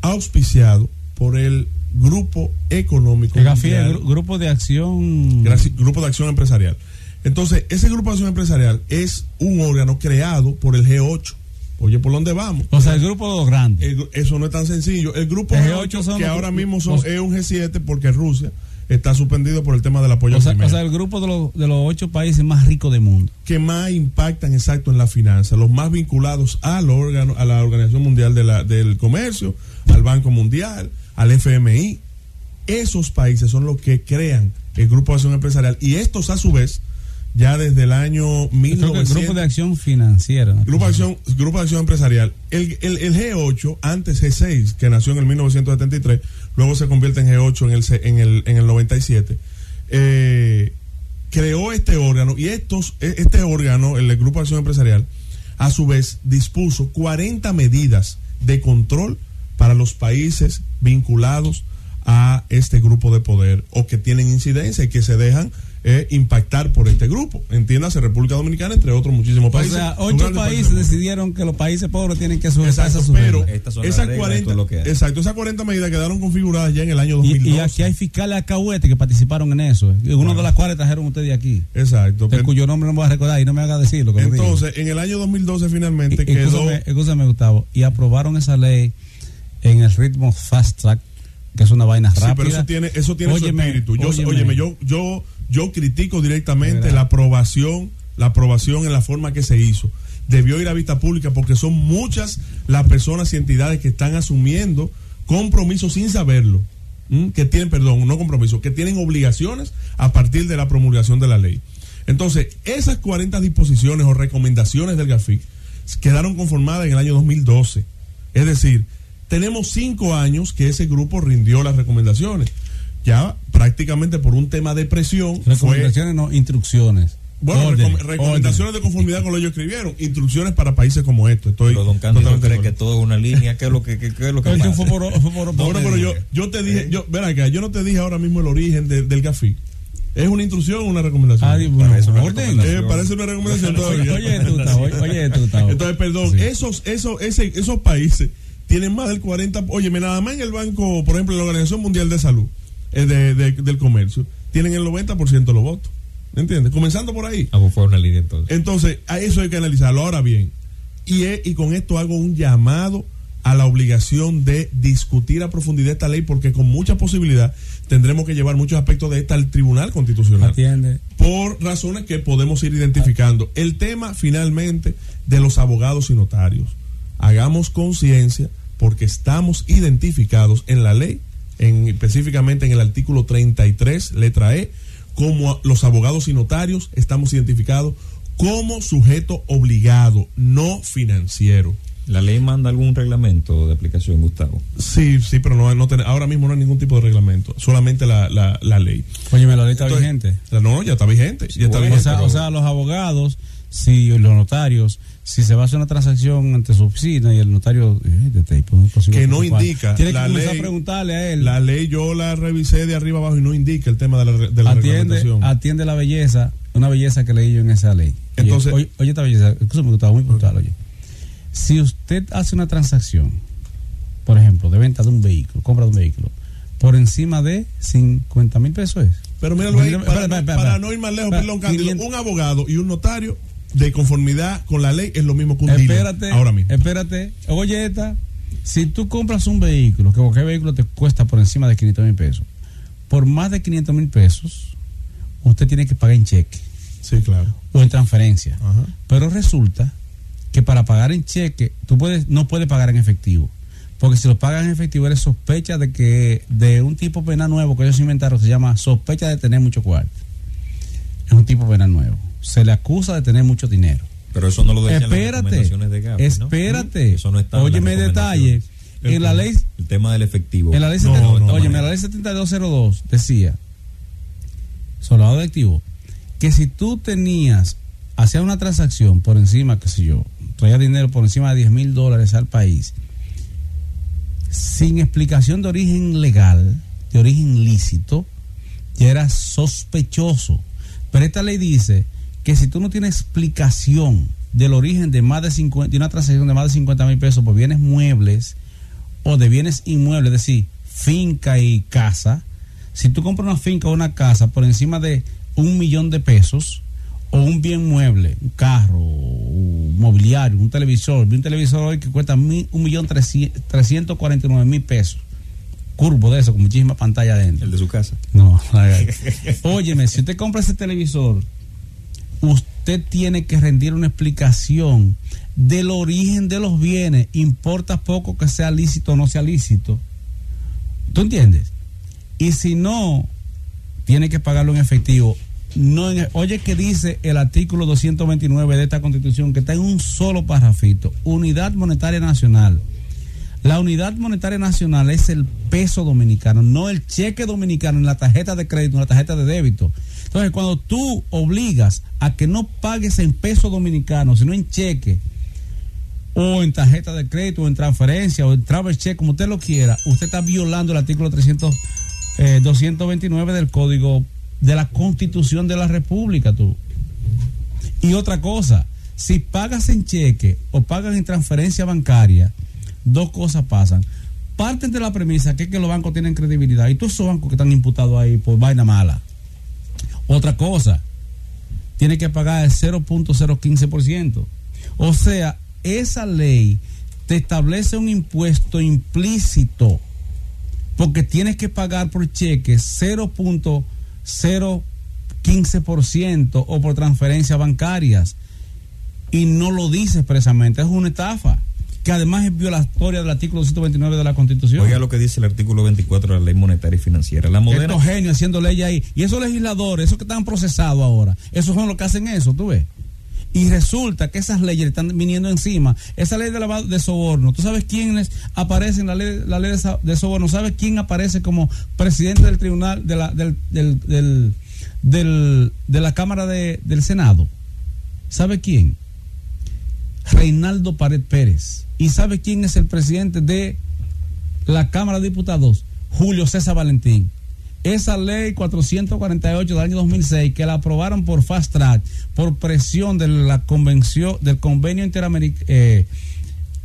auspiciado por el Grupo Económico. El GAFIC es Grupo de Acción. Grupo de Acción Empresarial. Entonces, ese Grupo de Acción Empresarial es un órgano creado por el G8 Oye, ¿por dónde vamos? O sea, el grupo grande. eso no es tan sencillo. El grupo G8, que ahora mismo son, es un G7 porque Rusia está suspendido por el tema del apoyo o sea, o sea, el grupo de los, de los ocho países más ricos del mundo. Que más impactan exacto en la finanza, los más vinculados al órgano, a la Organización Mundial de la, del Comercio, al Banco Mundial, al FMI. Esos países son los que crean el Grupo de Acción Empresarial y estos a su vez ya desde el año 1900. Grupo de Acción Financiera. Grupo, de acción, Grupo de Acción Empresarial. El, el, el, G8, antes G6, que nació en el 1973, luego se convierte en G8 en el, en el, en el 97, eh, creó este órgano y estos, e, este órgano, el Grupo de Acción Empresarial, a su vez dispuso 40 medidas de control para los países vinculados a este grupo de poder o que tienen incidencia y que se dejan eh, impactar por este grupo. Entiéndase, República Dominicana, entre otros muchísimos países. O sea, ocho países decidieron que los países pobres tienen que sujetarse a Pero esas 40, exacto, esas 40 medidas quedaron configuradas ya en el año 2012. Y, aquí hay fiscales acahuetes que participaron en eso. Eh. Uno de las cuales trajeron ustedes aquí. Exacto. De cuyo nombre no voy a recordar y no me haga decirlo. Entonces, en el año 2012 finalmente quedó... Escúchame, Gustavo. Y aprobaron esa ley en el ritmo fast track que es una vaina rápida. Sí, pero eso tiene, eso tiene su espíritu. Yo, óyeme, yo, yo yo critico directamente la aprobación, la aprobación en la forma que se hizo. Debió ir a vista pública porque son muchas las personas y entidades que están asumiendo compromisos sin saberlo que tienen, perdón, no compromisos, que tienen obligaciones a partir de la promulgación de la ley. Entonces, esas 40 disposiciones o recomendaciones del GAFIC quedaron conformadas en el año 2012. Es decir, tenemos cinco años que ese grupo rindió las recomendaciones. Ya prácticamente por un tema de presión. Recomendaciones, no, instrucciones. Bueno, recomendaciones de conformidad con lo que ellos escribieron, instrucciones para países como estos. Estoy pero don Cándido cree que todo es una línea, ¿qué es lo que, qué, es lo que pasa? Fue por, fue por, bueno, pero yo, yo te dije, yo, ven acá, yo no te dije ahora mismo el origen del GAFI. ¿Es una instrucción o una recomendación? Ah, bueno, parece, una recomendación. Eh, parece una recomendación todavía. Oye, tú, oye, tú, Entonces, perdón, esos, esos, ese, esos países tienen más del 40, oye, nada más en el banco, por ejemplo, en la Organización Mundial de Salud, eh, de, de, del Comercio, tienen el 90% de los votos. ¿Me entiendes? Comenzando por ahí. Ah, pues fue una línea entonces. Entonces, a eso hay que analizarlo. Ahora bien, y, y con esto hago un llamado a la obligación de discutir a profundidad esta ley porque con mucha posibilidad tendremos que llevar muchos aspectos de esta al Tribunal Constitucional. Atiende. Por razones que podemos ir identificando. El tema finalmente de los abogados y notarios. Hagamos conciencia porque estamos identificados en la ley, en, específicamente en el artículo 33, letra E, como los abogados y notarios estamos identificados como sujeto obligado, no financiero. ¿La ley manda algún reglamento de aplicación, Gustavo? Sí, sí, pero no, no ahora mismo no hay ningún tipo de reglamento, solamente la, la, la ley. Oye, la ley está vigente. No, ya está vigente. Ya está vigente o, sea, los abogados, si los notarios, si se va a hacer una transacción ante su oficina y el notario eh, que no indica tiene la que ley, a preguntarle a él. La ley yo la revisé de arriba abajo y no indica el tema de la, de la atiende, atiende la belleza una belleza que leí yo en esa ley. Entonces oye, oye esta belleza escúchame estaba muy puntual oye. Si usted hace una transacción, por ejemplo, de venta de un vehículo, compra de un vehículo, por encima de 50 mil pesos es. Pero mira, para, no ir más lejos, perdón, un abogado y un notario de conformidad con la ley es lo mismo que un espérate, ahora mismo. Espérate, oye esta, si tú compras un vehículo, que cualquier vehículo te cuesta por encima de 500 mil pesos, por más de 500 mil pesos, usted tiene que pagar en cheque. Sí, claro. O en transferencia. Pero resulta que para pagar en cheque, tú puedes, no puedes pagar en efectivo. Porque si lo pagas en efectivo, eres sospecha de que de un tipo penal nuevo que ellos inventaron, se llama sospecha de tener mucho cuarto. Es un tipo penal nuevo. Se le acusa de tener mucho dinero. Pero eso no lo decían espérate, las recomendaciones de GAP, Espérate. Eso no está Óyeme detalle. En la ley. El tema del efectivo. En la ley, la ley 7202 decía, solo de activo, que si tú tenías, hacías una transacción por encima, qué sé yo, traía dinero por encima de 10 mil dólares al país, sin explicación de origen legal, de origen lícito, ya era sospechoso. Pero esta ley dice que si tú no tienes explicación del origen de más de 50, de una transacción de más de 50 mil pesos por bienes muebles o de bienes inmuebles, es decir, finca y casa, si tú compras una finca o una casa por encima de un millón de pesos, o un bien mueble, un carro, un mobiliario, un televisor, un televisor hoy que cuesta un millón trescientos cuarenta y nueve mil pesos. Curvo de eso, con muchísima pantalla dentro. ¿El de su casa? No. Óyeme, si usted compra ese televisor, usted tiene que rendir una explicación del origen de los bienes. Importa poco que sea lícito o no sea lícito. ¿Tú entiendes? Y si no, tiene que pagarlo en efectivo no oye que dice el artículo 229 de esta constitución que está en un solo parrafito, unidad monetaria nacional. La unidad monetaria nacional es el peso dominicano, no el cheque dominicano en la tarjeta de crédito, en la tarjeta de débito. Entonces, cuando tú obligas a que no pagues en peso dominicano, sino en cheque, o en tarjeta de crédito, o en transferencia, o en travel check, como usted lo quiera, usted está violando el artículo 300, 229 eh, del Código de la constitución de la república tú. Y otra cosa, si pagas en cheque o pagas en transferencia bancaria, dos cosas pasan. Parten de la premisa que los bancos tienen credibilidad y todos esos bancos que están imputados ahí por vaina mala. Otra cosa, tiene que pagar el 0.015%. O sea, esa ley te establece un impuesto implícito porque tienes que pagar por cheque 0.015%. 0.15% o por transferencias bancarias. Y no lo dice expresamente, es una estafa. Que además es violatoria del artículo 129 de la Constitución. Oiga lo que dice el artículo 24 de la Ley Monetaria y Financiera. La moderna... Estos genios haciendo ley ahí. Y esos legisladores, esos que están procesados ahora, esos son los que hacen eso, tú ves. Y resulta que esas leyes le están viniendo encima. Esa ley de lavado de soborno, ¿tú sabes quiénes aparecen en la ley, la ley de soborno? ¿Sabes quién aparece como presidente del tribunal, de la, del, del, del, de la Cámara de, del Senado? ¿Sabe quién? Reinaldo Pared Pérez. ¿Y sabe quién es el presidente de la Cámara de Diputados? Julio César Valentín esa ley 448 del año 2006 que la aprobaron por fast track por presión de la convención del convenio eh,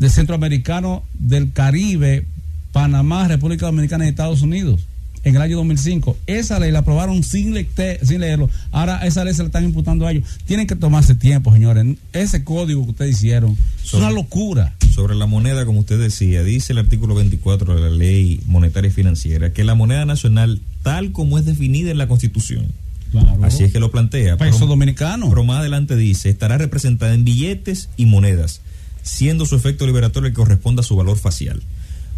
centroamericano del Caribe Panamá República Dominicana y Estados Unidos en el año 2005. Esa ley la aprobaron sin, sin leerlo. Ahora esa ley se la están imputando a ellos. Tienen que tomarse tiempo, señores. Ese código que ustedes hicieron es una locura. Sobre la moneda, como usted decía, dice el artículo 24 de la ley monetaria y financiera que la moneda nacional, tal como es definida en la Constitución, Así es que lo plantea. Peso dominicano. Pero más adelante dice, estará representada en billetes y monedas, siendo su efecto liberatorio el que corresponda a su valor facial.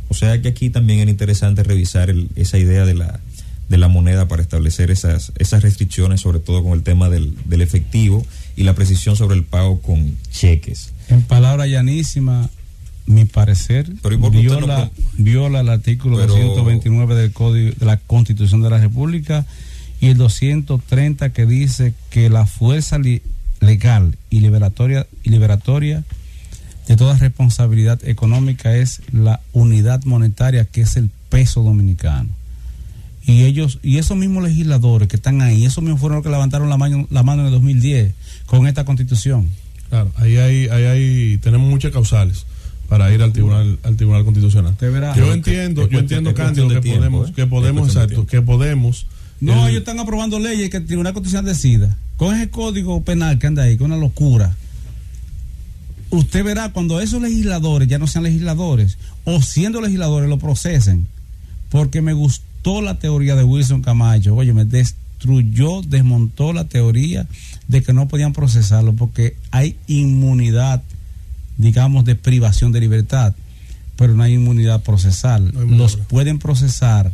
O sea que aquí también era interesante revisar esa idea de la, de la moneda para establecer esas, esas restricciones, sobre todo con el tema del, del efectivo y la precisión sobre el pago con cheques. En palabra llanísima, mi parecer, viola, viola el artículo 229 del Código de la Constitución de la República y el 230 que dice que la fuerza legal y liberatoria, y liberatoria de toda responsabilidad económica es la unidad monetaria que es el peso dominicano. Y ellos, y esos mismos legisladores que están ahí, esos mismos fueron los que levantaron la mano, la mano en el 2010 con esta constitución. Claro, ahí hay, ahí hay, tenemos muchas causales para ir al tribunal, al tribunal constitucional. Yo entiendo, yo entiendo, Cándido, que podemos, ¿eh? que podemos, exacto, que podemos. No, ellos están aprobando leyes que el tribunal constitucional decida. Con ese código penal que anda ahí, con una locura usted verá cuando esos legisladores ya no sean legisladores o siendo legisladores lo procesen, porque me gustó la teoría de Wilson Camacho, oye, me destruyó, desmontó la teoría de que no podían procesarlo porque hay inmunidad, digamos, de privación de libertad, pero no hay inmunidad procesal. Los pueden procesar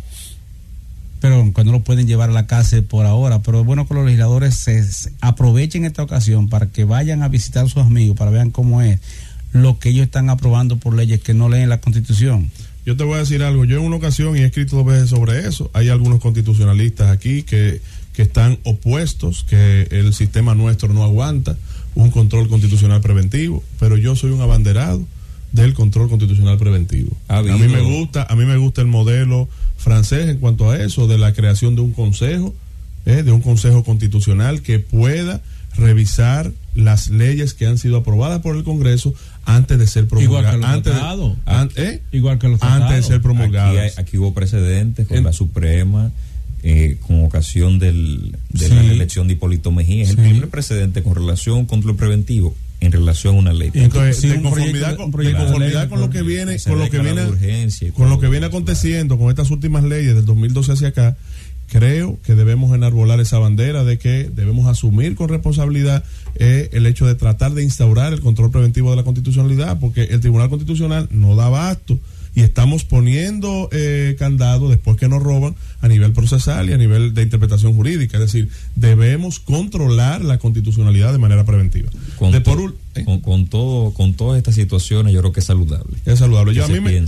pero que no lo pueden llevar a la cárcel por ahora. Pero es bueno que los legisladores se, aprovechen esta ocasión para que vayan a visitar a sus amigos, para vean cómo es lo que ellos están aprobando por leyes que no leen la Constitución. Yo te voy a decir algo. Yo en una ocasión, y he escrito dos veces sobre eso, hay algunos constitucionalistas aquí que, que están opuestos, que el sistema nuestro no aguanta un control constitucional preventivo, pero yo soy un abanderado del control constitucional preventivo. A mí me gusta, a mí me gusta el modelo francés en cuanto a eso, de la creación de un consejo, eh, de un consejo constitucional que pueda revisar las leyes que han sido aprobadas por el Congreso antes de ser promulgadas. Igual que los ¿eh? Antes de ser promulgadas. Aquí, hubo precedentes con la Suprema. Eh, con ocasión del, de la elección de Hipólito Mejía. Es el primer precedente con relación a un control preventivo en relación a una ley. Entonces, de conformidad, con, lo que viene, con lo que viene, con lo que viene aconteciendo con estas últimas leyes del 2012 hacia acá, creo que debemos enarbolar esa bandera de que debemos asumir con responsabilidad eh, el hecho de tratar de instaurar el control preventivo de la constitucionalidad, porque el Tribunal Constitucional no da abasto y estamos poniendo eh, candado después que nos roban a nivel procesal y a nivel de interpretación jurídica. Es decir, debemos controlar la constitucionalidad de manera preventiva. Con, ¿eh? con, todo, con todas estas situaciones yo creo que es saludable. Es saludable. yo a mí me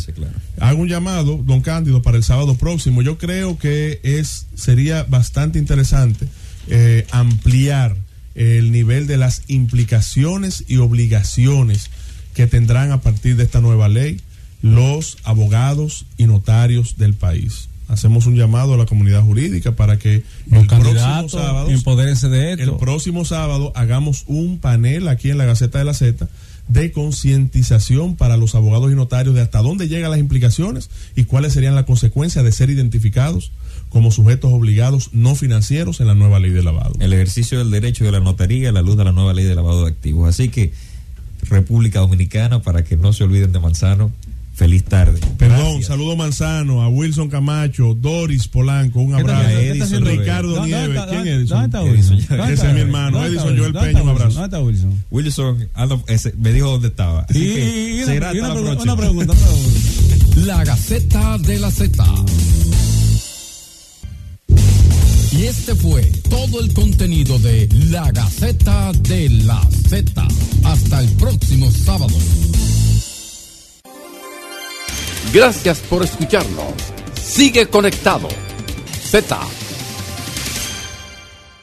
hago un llamado, don Cándido, para el sábado próximo. Yo creo que es sería bastante interesante eh, ampliar el nivel de las implicaciones y obligaciones que tendrán a partir de esta nueva ley los abogados y notarios del país. Hacemos un llamado a la comunidad jurídica para que el próximo sábado, de el próximo sábado hagamos un panel aquí en la Gaceta de la Z de concientización para los abogados y notarios de hasta dónde llegan las implicaciones y cuáles serían las consecuencias de ser identificados como sujetos obligados no financieros en la nueva ley de lavado. El ejercicio del derecho de la notaría a la luz de la nueva ley de lavado de activos. Así que República Dominicana, para que no se olviden de Manzano, Feliz tarde. Perdón, Edison, saludo Manzano, a Wilson Camacho, Doris Polanco, un abrazo. Edison, Ricardo Nieves, ¿quién es Edison? ¿Dónde está Wilson? Ese es mi hermano, Edison Joel Peña, un abrazo. ¿Dónde está Wilson? Wilson me dijo dónde estaba. Así que será una, hasta la una próxima. pregunta, una pregunta. La Gaceta de la Z. Y este fue todo el contenido de La Gaceta de la Z. Hasta el próximo sábado. Gracias por escucharnos. Sigue conectado. Z